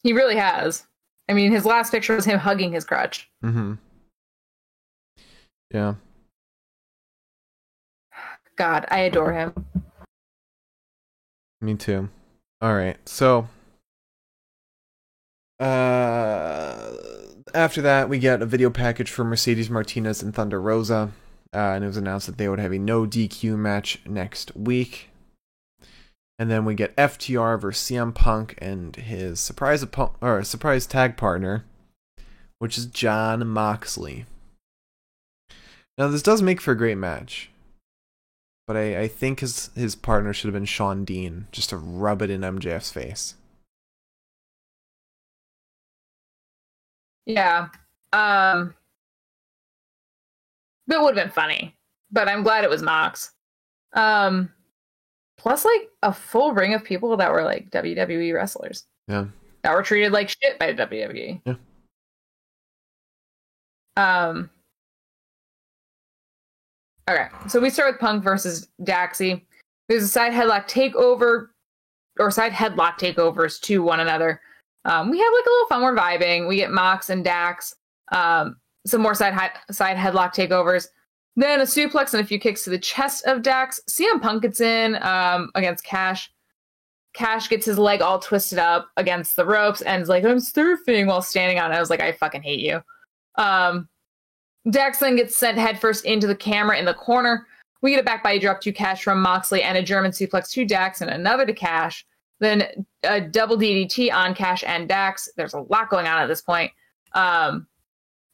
he really has. I mean, his last picture was him hugging his crutch. Mm-hmm. Yeah. God, I adore him. Me too. All right. So uh after that we get a video package for Mercedes Martinez and Thunder Rosa. Uh, and it was announced that they would have a no DQ match next week. And then we get FTR versus CM Punk and his surprise or surprise tag partner, which is John Moxley. Now this does make for a great match. But I, I think his his partner should have been Shawn Dean, just to rub it in MJF's face. Yeah. Um That would have been funny, but I'm glad it was Mox. Um, plus like a full ring of people that were like WWE wrestlers. Yeah. That were treated like shit by WWE. Yeah. Um. Okay, so we start with Punk versus Daxie. There's a side headlock takeover, or side headlock takeovers to one another. Um, we have like a little fun. We're vibing. We get Mox and Dax. Um, some more side hi- side headlock takeovers. Then a suplex and a few kicks to the chest of Dax. CM Punk gets in um, against Cash. Cash gets his leg all twisted up against the ropes and is like, I'm surfing while standing on it. I was like, I fucking hate you. Um, Dax then gets sent headfirst into the camera in the corner. We get it back by a drop to Cash from Moxley and a German suplex to Dax and another to Cash. Then a double DDT on Cash and Dax. There's a lot going on at this point. Um,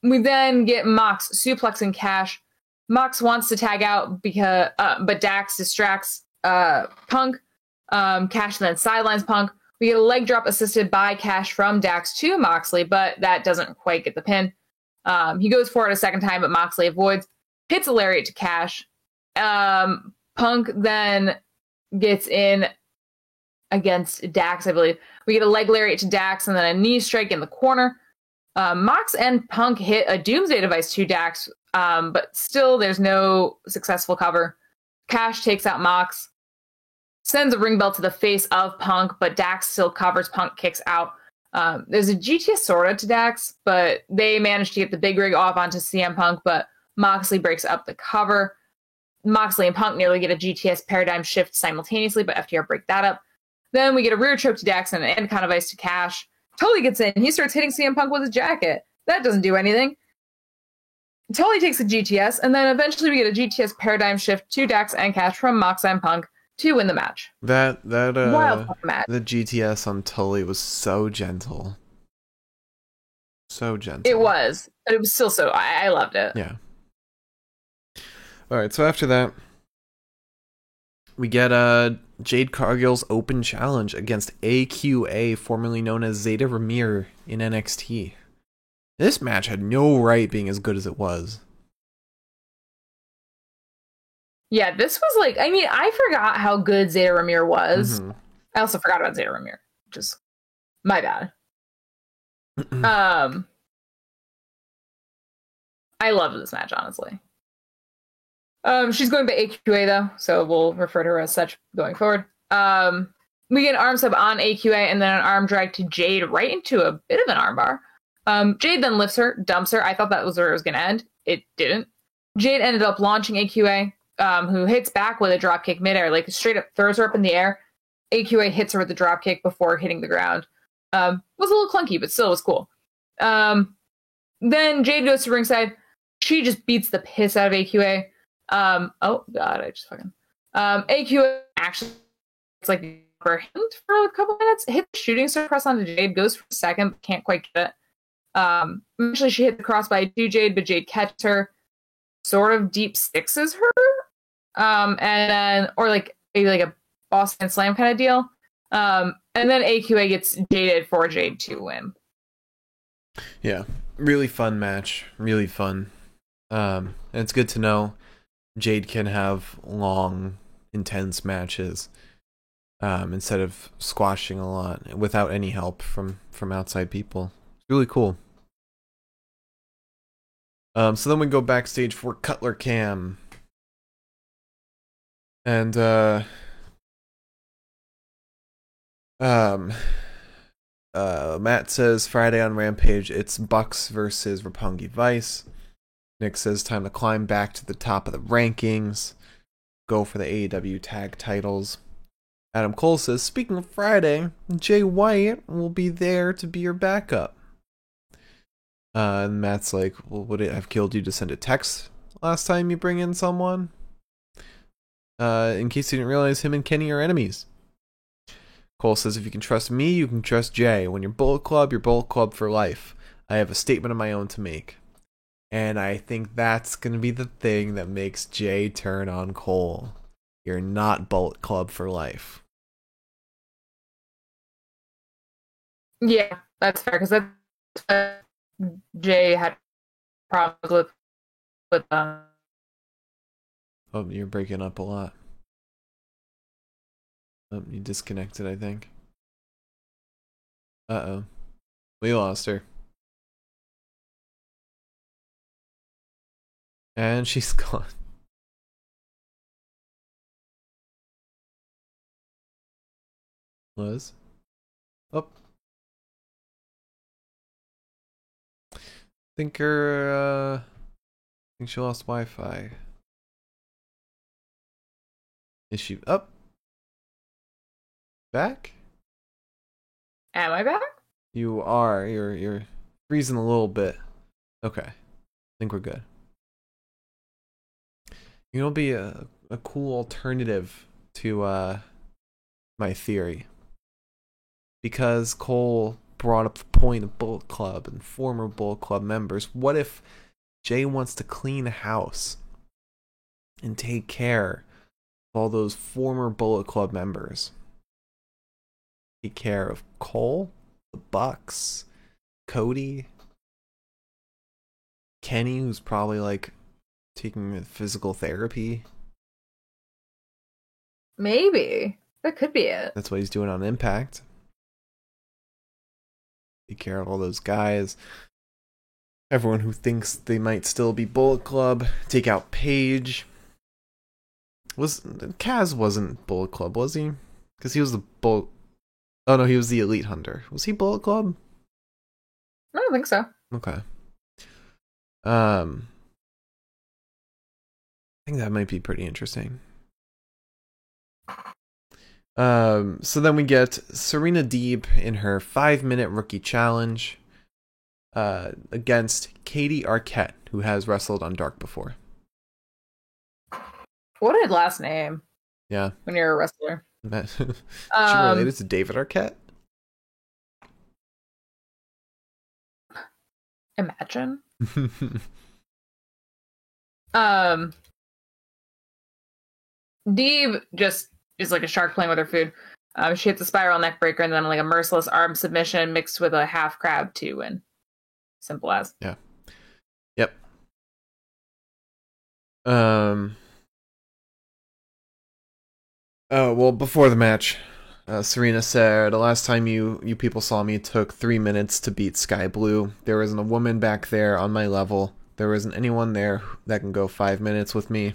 we then get Mox suplexing Cash. Mox wants to tag out because, uh, but Dax distracts uh, Punk. Um, Cash then sidelines Punk. We get a leg drop assisted by Cash from Dax to Moxley, but that doesn't quite get the pin. Um, he goes for it a second time, but Moxley avoids. Hits a lariat to Cash. Um, Punk then gets in against Dax, I believe. We get a leg lariat to Dax and then a knee strike in the corner. Um, Mox and Punk hit a Doomsday device to Dax, um, but still there's no successful cover. Cash takes out Mox, sends a ring bell to the face of Punk, but Dax still covers. Punk kicks out. Um, there's a GTS sorta to Dax, but they manage to get the big rig off onto CM Punk, but Moxley breaks up the cover. Moxley and Punk nearly get a GTS paradigm shift simultaneously, but FTR break that up. Then we get a rear choke to Dax and an kind of ice to Cash. Tully gets in. He starts hitting CM Punk with his jacket. That doesn't do anything. Tully takes a GTS, and then eventually we get a GTS paradigm shift to Dax and Cash from Mox and Punk to win the match. That that uh Wild match. the GTS on Tully was so gentle. So gentle. It was, but it was still so. I, I loved it. Yeah. All right, so after that we get uh Jade Cargill's open challenge against AQA, formerly known as Zayda Ramier in NXT. This match had no right being as good as it was. Yeah, this was like. I mean, I forgot how good Zayda Ramier was. Mhm. I also forgot about Zayda Ramier, which is my bad. Um, I loved this match, honestly. Um, she's going by AQA though, so we'll refer to her as such going forward. Um, we get an arm sub on AQA and then an arm drag to Jade right into a bit of an armbar. Um, Jade then lifts her, dumps her. I thought that was where it was going to end. It didn't. Jade ended up launching AQA, um, who hits back with a drop kick midair, like straight up throws her up in the air. AQA hits her with the drop kick before hitting the ground. Um, was a little clunky, but still was cool. Um, then Jade goes to ringside. She just beats the piss out of AQA. Um, oh god, I just fucking um, AQA actually it's like for a couple minutes. Hit the shooting star press onto Jade, goes for a second, but can't quite get it. Um, eventually she hit the crossbody to Jade, but Jade catches her, sort of deep sixes her, um, and then or like maybe like a Boston Slam kind of deal. Um, and then AQA gets jaded for Jade to win. Yeah, really fun match. Really fun. Um, it's good to know Jade can have long, intense matches um, instead of squashing a lot without any help from from outside people. Really cool. Um, so then we go backstage for Cutler Cam, and uh, um, uh, Matt says Friday on Rampage it's Bucks versus Roppongi Vice. Nick says time to climb back to the top of the rankings. Go for the AEW tag titles. Adam Cole says, speaking of Friday, Jay White will be there to be your backup. Uh, and Matt's like, well, would it have killed you to send a text last time you bring in someone? Uh, in case you didn't realize, him and Kenny are enemies. Cole says, if you can trust me, you can trust Jay. When you're Bullet Club, you're Bullet Club for life. I have a statement of my own to make. And I think that's going to be the thing that makes Jay turn on Cole. You're not Bullet Club for life. Yeah, that's fair because that's Jay had problems with with um Oh, you're breaking up a lot. Oh, you disconnected, I think. Uh oh. We lost her. And she's gone. Liz? Oh. Think her, uh, think she lost Wi-Fi. Is she up? Back? Am I back? You are. You're you're freezing a little bit. Okay. I think we're good. You know, be a a cool alternative to uh my theory. Because Cole brought up the point of Bullet Club and former Bullet Club members. What if Jay wants to clean house and take care of all those former Bullet Club members? Take care of Cole, the Bucks, Cody, Kenny, who's probably like taking physical therapy. Maybe. That could be it. That's what he's doing on Impact. Take care of all those guys. Everyone who thinks they might still be Bullet Club. Take out Page. Was Kaz wasn't Bullet Club, was he? Because he was the Bullet. Oh no, he was the Elite Hunter. Was he Bullet Club? I don't think so. Okay. Um, I think that might be pretty interesting. Um, so then we get Serena Deeb in her five minute rookie challenge uh, against Katie Arquette, who has wrestled on Dark before. What a last name Yeah. when you're a wrestler. she Um, related to David Arquette? imagine. Um, Deeb just is like a shark playing with her food. Um, she hits a spiral neck breaker and then like a merciless arm submission mixed with a half crab to win. Simple as. Yeah. Yep. Um. Oh well, before the match, uh, Serena said, "The last time you you people saw me took three minutes to beat Skye Blue. There isn't a woman back there on my level. There isn't anyone there that can go five minutes with me.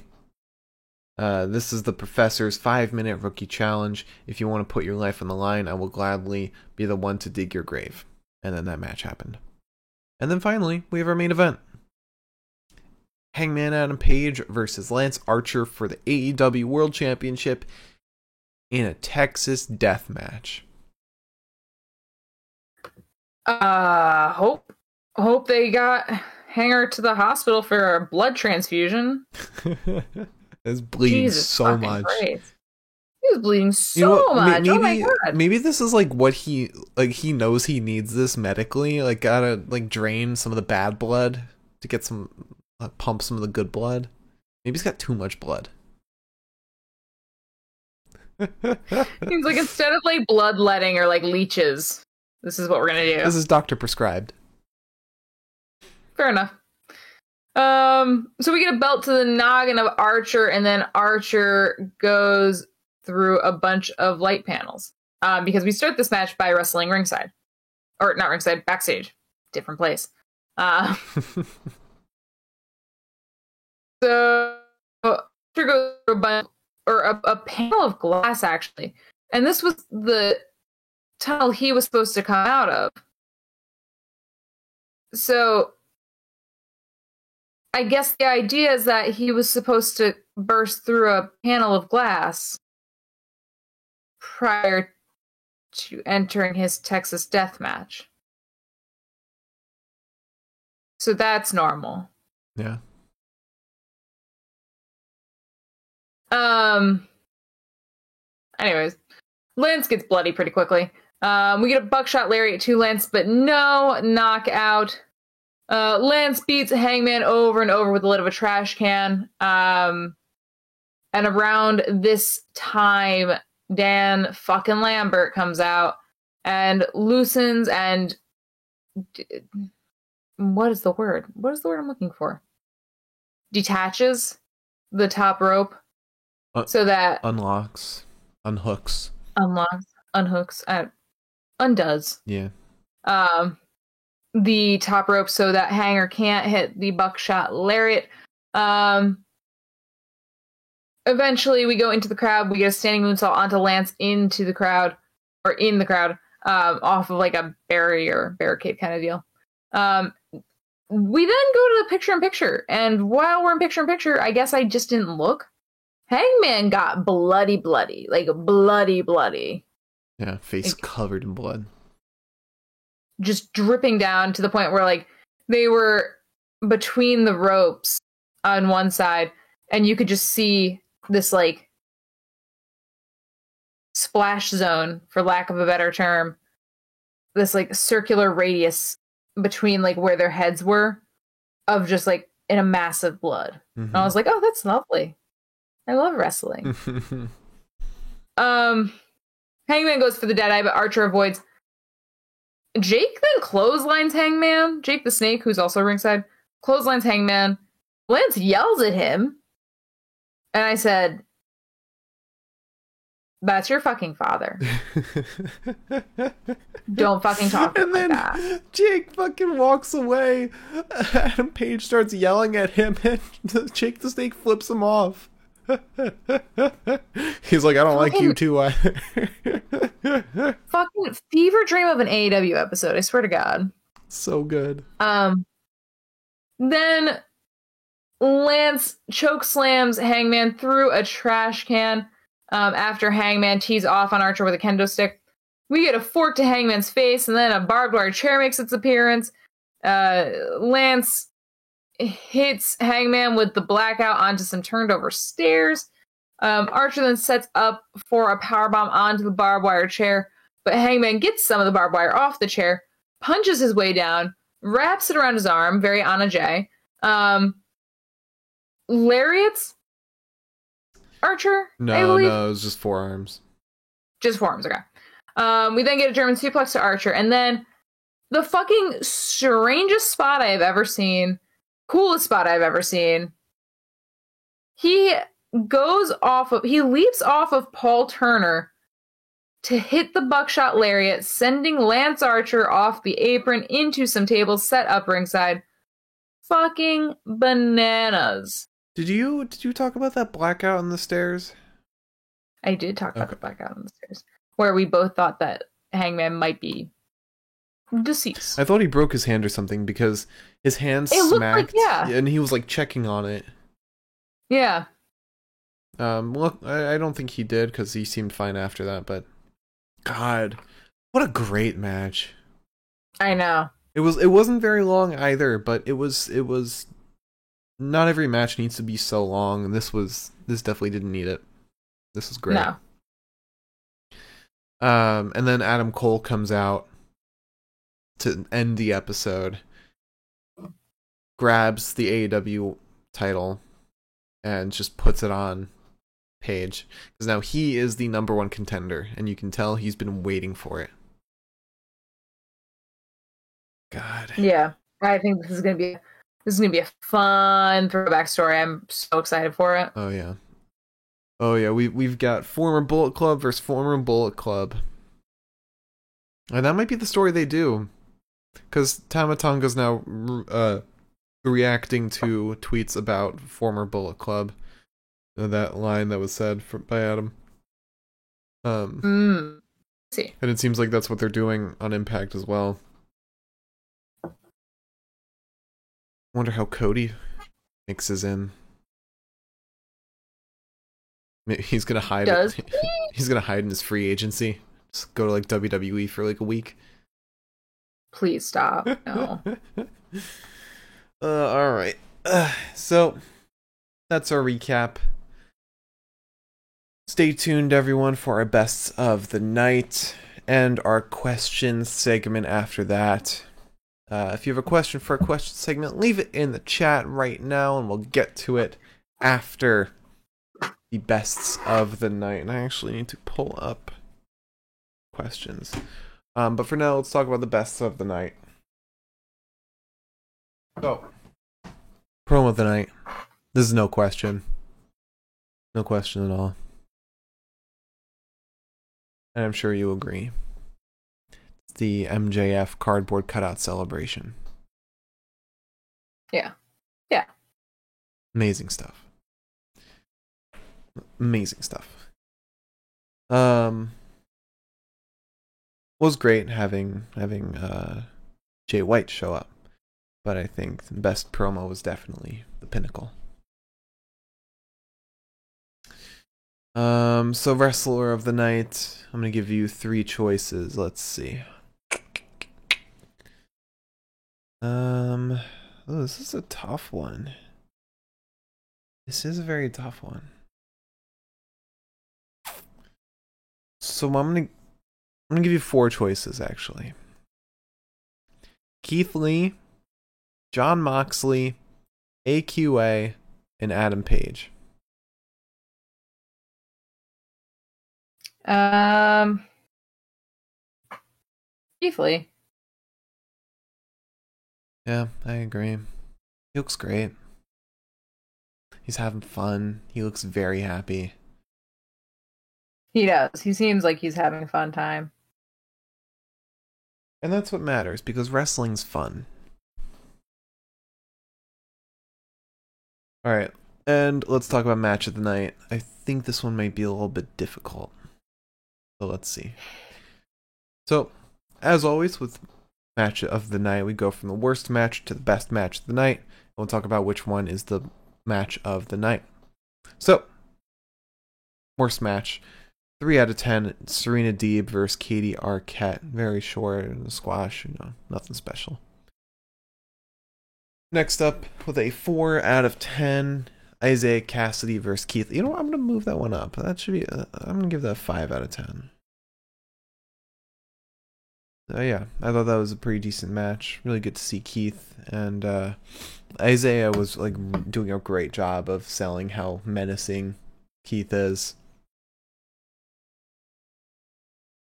Uh, this is the professor's five minute rookie challenge. If you want to put your life on the line, I will gladly be the one to dig your grave." And then that match happened. And then finally, we have our main event. Hangman Adam Page versus Lance Archer for the AEW World Championship in a Texas death match. Uh, hope hope they got Hanger to the hospital for a blood transfusion. it's bleeding Jesus so much. Christ. He was bleeding so You know much. oh my Maybe god. maybe this is like what he like he knows he needs this medically. Like gotta like drain some of the bad blood to get some uh, pump some of the good blood. Maybe he's got too much blood. Seems like instead of like bloodletting or like leeches, this is what we're gonna do. This is doctor prescribed. Fair enough. Um, so we get a belt to the noggin of Archer, and then Archer goes through a bunch of light panels. Um, because we start this match by wrestling ringside, or not ringside, backstage, different place. Uh, so Archer goes through a bunch, or a, a panel of glass actually, and this was the tunnel he was supposed to come out of. So I guess the idea is that he was supposed to burst through a panel of glass prior to entering his Texas death match. So that's normal. yeah. Um anyways, Lance gets bloody pretty quickly. Um we get a buckshot lariat to Lance, but no knockout. Uh, Lance beats Hangman over and over with the lid of a trash can. Um, and around this time, Dan fucking Lambert comes out and loosens and d- what is the word? What is the word I'm looking for? Detaches the top rope Uh, so that Unlocks, unhooks. unlocks, unhooks, uh, undoes Yeah. um, the top rope so that Hanger can't hit the buckshot lariat. Um, eventually, we go into the crowd. We get a standing moonsault onto Lance into the crowd, or in the crowd, um, off of like a barrier, barricade kind of deal. Um, we then go to the picture in picture, and while we're in picture in picture, I guess I just didn't look. Hangman got bloody, bloody, like bloody, bloody. Yeah. Face Like- covered in blood. Just dripping down to the point where like they were between the ropes on one side and you could just see this like splash zone for lack of a better term this like circular radius between like where their heads were of just like in a massive blood. And i was like oh that's lovely. I love wrestling. Um, Hangman goes for the dead eye, but Archer avoids. Jake then clotheslines Hangman. Jake the Snake, who's also ringside, clotheslines Hangman. Lance yells at him, and I said, "That's your fucking father. Don't fucking talk and like then that." Jake fucking walks away. Adam Page starts yelling at him, and Jake the Snake flips him off. He's like, I don't like you too either. Fucking fever dream of an AEW episode. I swear to God. so good. Um, then Lance choke slams Hangman through a trash can. Um, after Hangman tees off on Archer with a kendo stick, we get a fork to Hangman's face, and then a barbed wire chair makes its appearance. Uh, Lance hits Hangman with the blackout onto some turned over stairs. Um, Archer then sets up for a powerbomb onto the barbed wire chair, but Hangman gets some of the barbed wire off the chair, punches his way down, wraps it around his arm, very Anna J. Um, lariats Archer, No, no, it was just forearms. Just forearms, okay. Um, we then get a German suplex to Archer, and then the fucking strangest spot I have ever seen, coolest spot I've ever seen. He goes off of, he leaps off of Paul Turner to hit the buckshot lariat, sending Lance Archer off the apron into some tables set up ringside. Fucking bananas. Did you did you talk about that blackout on the stairs? I did talk about Okay. the blackout on the stairs, where we both thought that Hangman might be deceased. I thought he broke his hand or something because his hand It looked like- smacked, yeah. and he was like checking on it. yeah, Um, well, I, I don't think he did because he seemed fine after that. But God, what a great match! I know. It was. It wasn't very long either, but it was. It was. Not every match needs to be so long, and this was. This definitely didn't need it. This was great. No. Um, and then Adam Cole comes out to end the episode, grabs the AEW title, and just puts it on Page because now he is the number one contender, and you can tell he's been waiting for it. God, Yeah, I think this is gonna be this is gonna be a fun throwback story. I'm so excited for it. oh yeah, oh yeah. We we've got former Bullet Club versus former Bullet Club, and that might be the story they do, because Tama Tonga's now uh reacting to tweets about former Bullet Club. Uh, That line that was said for, by Adam. Um, Mm. see, and it seems like that's what they're doing on Impact as well. Wonder how Cody mixes in. He's gonna hide. Does He's gonna hide in his free agency. Just go to like WWE for like a week. Please stop. No. uh, all right. Uh, so that's our recap. Stay tuned, everyone, for our bests of the night and our question segment after that. Uh, if you have a question for a question segment, leave it in the chat right now, and we'll get to it after the bests of the night. And I actually need to pull up questions. Um, but for now, let's talk about the best of the night. So, promo of the night. This is no question. No question at all. And I'm sure you agree. It's the MJF cardboard cutout celebration. Yeah. Yeah. Amazing stuff. Amazing stuff. Um was great having having uh Jay White show up. But I think the best promo was definitely the pinnacle. Um, so wrestler of the night, I'm gonna give you three choices. Let's see. Um, oh, this is a tough one. This is a very tough one. So I'm gonna, I'm gonna give you four choices actually. Keith Lee, John Moxley, AQA, and Adam Page. Um, Keith Lee. Yeah, I agree. He looks great. He's having fun. He looks very happy. He does. He seems like he's having a fun time. And that's what matters because wrestling's fun. All right. And let's talk about match of the night. I think this one might be a little bit difficult. So let's see. So, as always with match of the night, we go from the worst match to the best match of the night. We'll talk about which one is the match of the night. So, worst match. 3 out of 10, Serena Deeb versus Katie Arquette. Very short and squash, you know, nothing special. Next up, with a 4 out of 10, Isiah Kassidy versus Keith. You know what? I'm to move that one up. That should be, uh, I'm to give that 5 out of 10. Uh, yeah, I thought that was a pretty decent match. Really good to see Keith and uh, Isiah was like doing a great job of selling how menacing Keith is.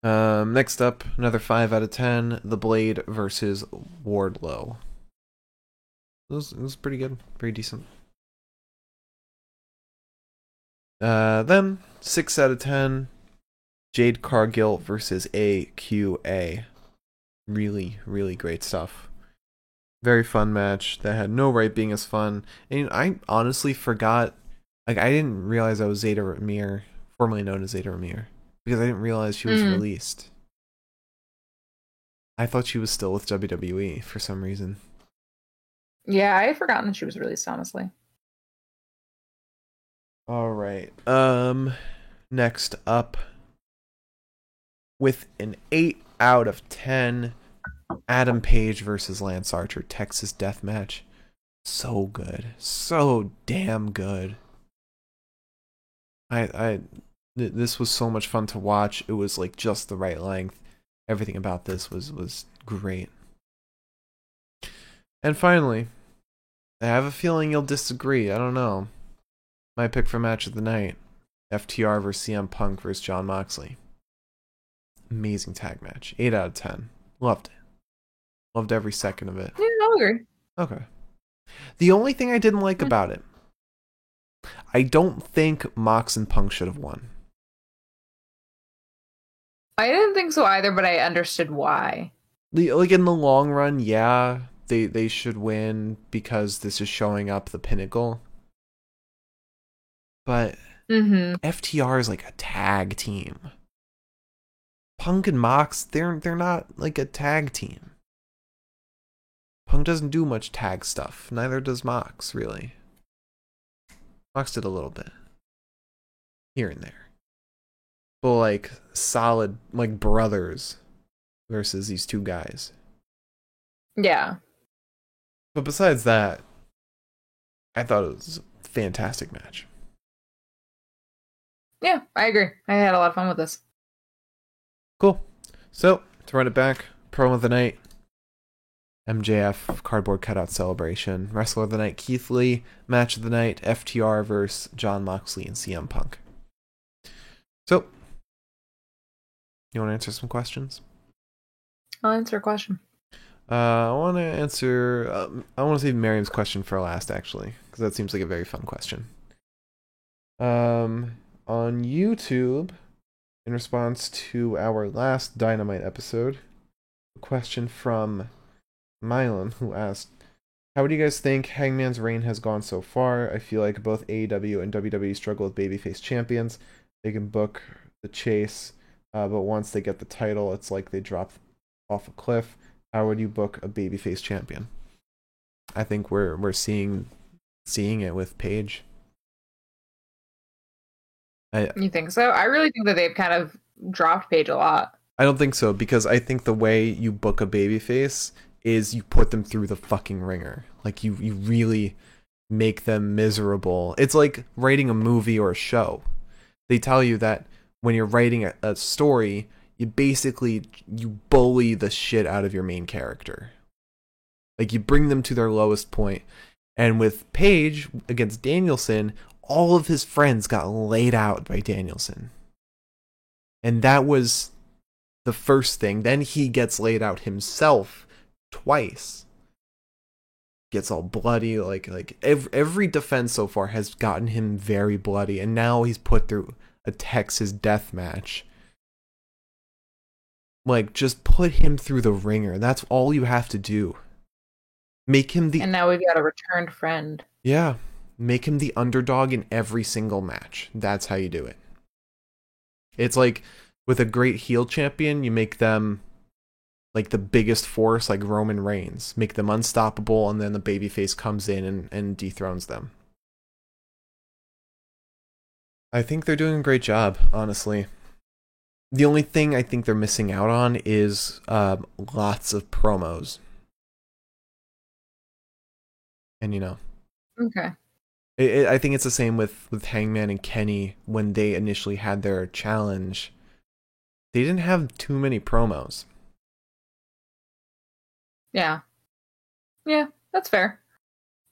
Um, next up, another five out of ten. The Blade versus Wardlow. It was, it was pretty good, pretty decent. Uh, then six out of ten. Jade Cargill versus AQA. Really, really great stuff. Very fun match that had no right being as fun. And I honestly forgot, like I didn't realize I was Zayda Ramier, formerly known as Zayda Ramier because I didn't realize she was Mhm. released. I thought she was still with WWE for some reason. Yeah, I had forgotten she was released, honestly. All right. Um next up with an 8 out of 10 Adam Page versus Lance Archer Texas Death Match. So good. So damn good. I I th- this was so much fun to watch. It was like just the right length. Everything about this was was great. And finally, I have a feeling you'll disagree. I don't know. My pick for match of the night: FTR versus CM Punk versus John Moxley. Amazing tag match. Eight out of ten. Loved it. Loved every second of it. Yeah, I'll agree. Okay. The only thing I didn't like Hmm. about it, I don't think Mox and Punk should have won. I didn't think so either, but I understood why. Like in the long run, yeah, they they should win because this is showing up the pinnacle. But Mm-hmm. FTR is like a tag team. Punk and Mox, they're they're not like a tag team. Punk doesn't do much tag stuff. Neither does Mox, really. Mox did a little bit. Here and there. But like solid like brothers versus these two guys. Yeah. But besides that, I thought it was a fantastic match. Yeah, I agree. I had a lot of fun with this. Cool. So, to run it back, promo of the night MJF cardboard cutout celebration. Wrestler of the night Keith Lee. Match of the night FTR versus John Moxley and CM Punk. So, you want to answer some questions? I'll answer a question. Uh, I want to answer. Um, I want to save Miriam's question for last, actually, because that seems like a very fun question. Um, on YouTube, in response to our last Dynamite episode, a question from Mylon who asked, "How do you guys think Hangman's reign has gone so far? I feel like both AEW and WWE struggle with babyface champions. They can book the chase, uh, but once they get the title, it's like they drop off a cliff. How would you book a babyface champion?" I think we're we're seeing seeing it with Page. I You think so? I really think that they've kind of dropped Page a lot. I don't think so because I think the way you book a babyface is you put them through the fucking ringer. Like you you really make them miserable. It's like writing a movie or a show. They tell you that when you're writing a, a story, you basically you bully the shit out of your main character. Like you bring them to their lowest point. And with Page against Danielson, all of his friends got laid out by Danielson. And that was the first thing. Then he gets laid out himself twice. Gets all bloody, like like every, every defense so far has gotten him very bloody, and now he's put through a Texas death match. Like just put him through the ringer. That's all you have to do. Make him the And now we've got a returned friend. yeah, make him the underdog in every single match. That's how you do it. It's like with a great heel champion, you make them like the biggest force, like Roman Reigns, make them unstoppable, and then the babyface comes in and, and dethrones them. I think they're doing a great job, honestly. The only thing I think they're missing out on is um, lots of promos. And you know, Okay. it, it, I think it's the same with with Hangman and Kenny when they initially had their challenge. They didn't have too many promos. Yeah. Yeah, that's fair.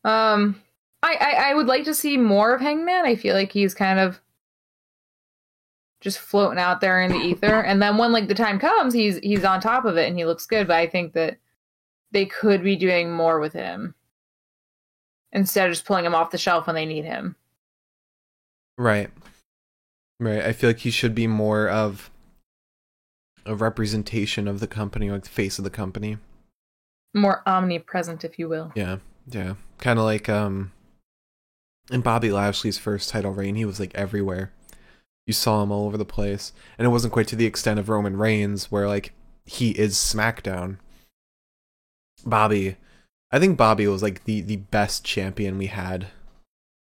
Um I, I I would like to see more of Hangman. I feel like he's kind of just floating out there in the ether. And then when like the time comes, he's he's on top of it and he looks good. But I think that they could be doing more with him instead of just pulling him off the shelf when they need him. Right. Right. I feel like he should be more of a representation of the company, like the face of the company. More omnipresent, if you will. Yeah. Yeah. Kind of like um in Bobby Lashley's first title reign, he was like everywhere. You saw him all over the place. And it wasn't quite to the extent of Roman Reigns where like he is SmackDown. Bobby I think Bobby was like the the best champion we had.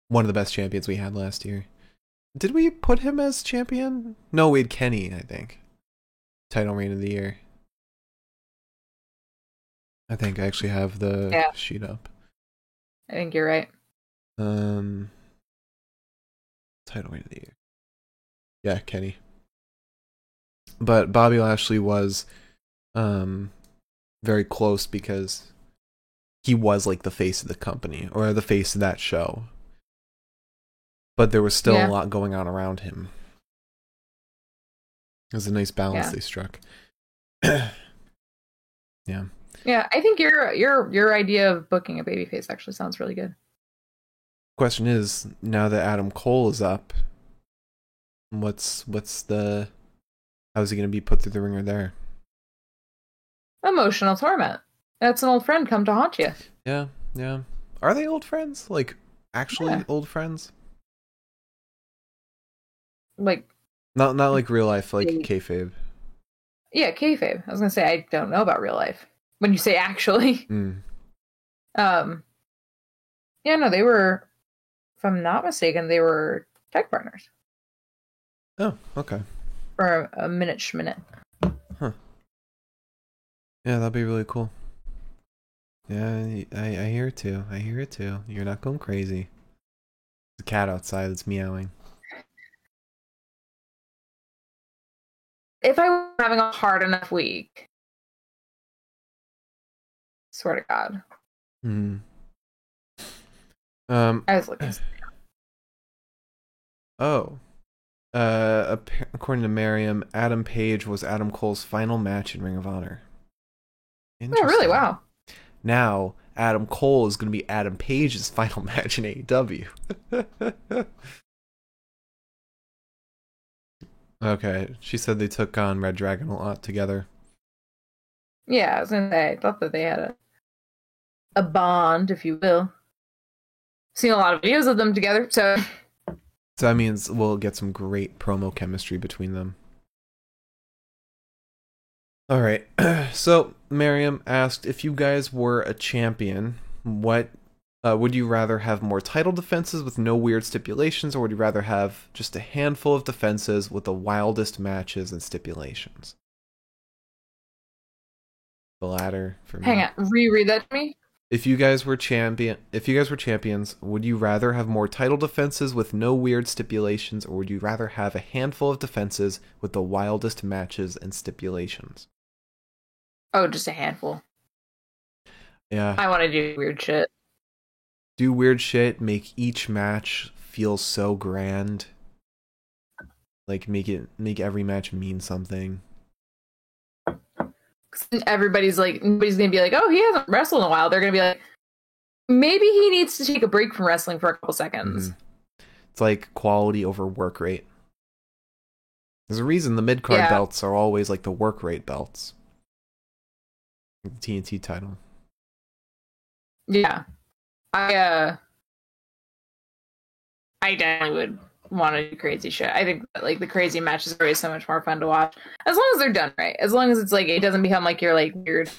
One of the best champions we had last year. Did we put him as champion? No, we had Kenny, I think. Title reign of the year. I think I actually have the Yeah. sheet up. I think you're right. Um, title reign of the year. Yeah, Kenny. But Bobby Lashley was, um, very close because he was like the face of the company or the face of that show. But there was still Yeah. a lot going on around him. It was a nice balance Yeah. they struck. yeah. Yeah, I think your your your idea of booking a babyface actually sounds really good. Question is, now that Adam Cole is up, what's what's the how's he gonna be put through the ringer there? Emotional torment. That's an old friend come to haunt you. Yeah, yeah. Are they old friends? Like actually Yeah. old friends? Like, Not not like real life, like They- kayfabe. yeah, kayfabe. I was gonna say I don't know about real life. When you say actually, Mm. um, yeah, no, they were. If I'm not mistaken, they were tech partners Oh, okay. for a, a minute Huh. Yeah, that'd be really cool. Yeah, I I hear it too. I hear it too. You're not going crazy. There's a cat outside that's meowing. If I were having a hard enough week, swear to God, Hmm. Um. I was looking. Oh. Uh, according to Miriam, Adam Page was Adam Cole's final match in Ring of Honor. Oh, really? Wow. Now, Adam Cole is going to be Adam Page's final match in AEW. Okay, she said they took on Red Dragon a lot together. Yeah, I was gonna say I thought that they had a a bond, if you will. Seen a lot of videos of them together, so So that means we'll get some great promo chemistry between them. All right. So Miriam asked if you guys were a champion, what uh, would you rather have more title defenses with no weird stipulations, or would you rather have just a handful of defenses with the wildest matches and stipulations? The latter for me. hang on, reread that to me. If you guys were champion, if you guys were champions, would you rather have more title defenses with no weird stipulations, or would you rather have a handful of defenses with the wildest matches and stipulations? Oh, just a handful. Yeah, I want to do weird shit. do weird shit, make each match feel so grand. Like make it make every match mean something. Everybody's like, nobody's gonna be like, oh, he hasn't wrestled in a while. They're gonna be like, maybe he needs to take a break from wrestling for a couple seconds. Mhm. It's like quality over work rate. There's a reason the mid card Yeah. belts are always like the work rate belts. The TNT title. Yeah. I uh I definitely would want to do crazy shit. I think that, like the crazy matches are always so much more fun to watch. As long as they're done right. As long as it's like it doesn't become like you're like weird.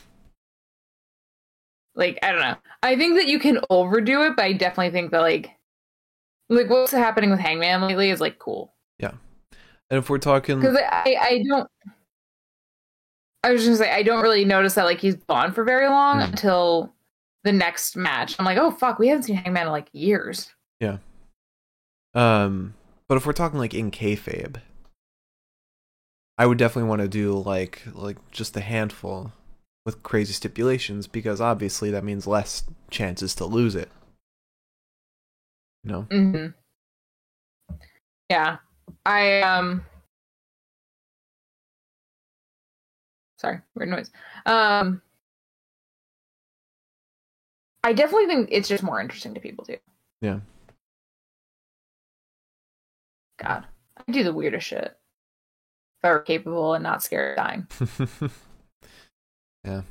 Like, I don't know. I think that you can overdo it, but I definitely think that like like what's happening with Hangman lately is like cool. Yeah, and if we're talking Because I, I don't. I was just gonna say I don't really notice that like he's gone for very long Hmm. until the next match. I'm like, oh fuck, we haven't seen Hangman in like years. Um, but if we're talking like in kayfabe, I would definitely want to do like like just a handful with crazy stipulations because obviously that means less chances to lose it. You know, hmm Yeah, I um. Sorry, weird noise. Um, I definitely think it's just more interesting to people too. Yeah. God, I do the weirdest shit. If I were capable and not scared of dying. yeah.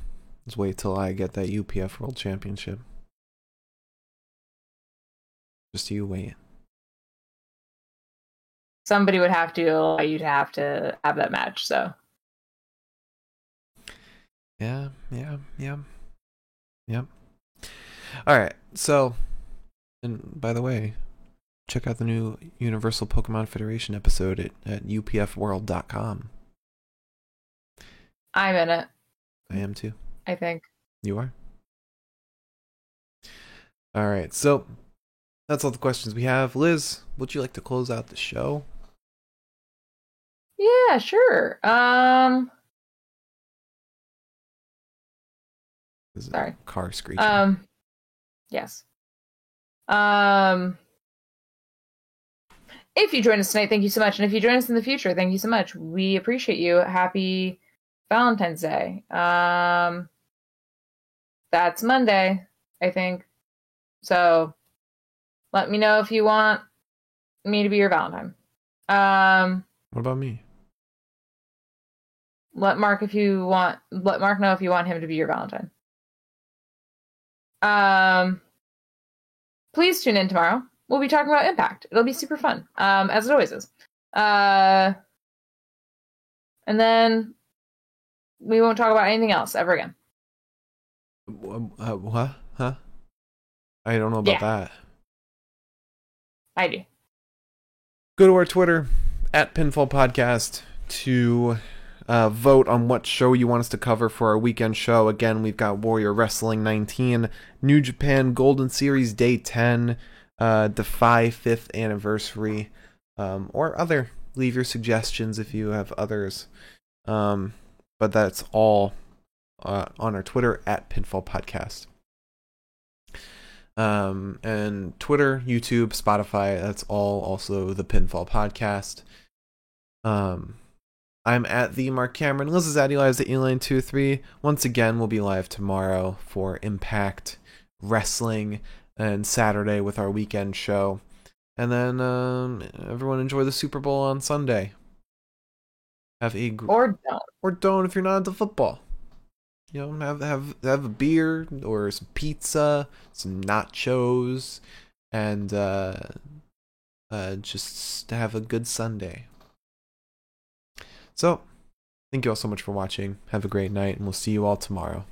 Let's wait till I get that UPF World Championship. Just you wait. Somebody would have to allow you to have to have that match. So Yeah, yeah, yeah. Yep. All right. So, and by the way, check out the new Universal Pokemon Federation episode at, at upfworld.com. I'm in it. I am too. I think. You are? All right. So, that's all the questions we have. Liz, would you like to close out the show? Yeah, sure. Um, Sorry. Car screeching. um, yes. Um, if you join us tonight, thank you so much. And if you join us in the future, thank you so much. We appreciate you. Happy Valentine's Day. Um, that's Monday, I think. So let me know if you want me to be your Valentine. Um, what about me? let Mark if you want let Mark know if you want him to be your Valentine. Um please tune in tomorrow. We'll be talking about Impact. It'll be super fun. Um as it always is. Uh and then we won't talk about anything else ever again. Uh, what? Huh? I don't know about Yeah. that. I do. go to our Twitter at Pinfall Podcast to uh, vote on what show you want us to cover for our weekend show. Again, we've got Warrior Wrestling 19, New Japan Golden Series Day 10, uh, Defy 5th Anniversary, um, or other. Leave your suggestions if you have others. Um, but that's all uh, on our Twitter at Pinfall Podcast um, and Twitter, YouTube, Spotify. That's all also the Pinfall Podcast. Um, I'm at the Mark Cameron. Liz is at Eli's at Eline23. Once again, we'll be live tomorrow for Impact Wrestling and Saturday with our weekend show. And then um, everyone enjoy the Super Bowl on Sunday. Have a gr- Or don't. or don't if you're not into football. You know, have have have a beer or some pizza, some nachos, and uh, uh, just have a good Sunday. So, thank you all so much for watching. Have a great night, and we'll see you all tomorrow.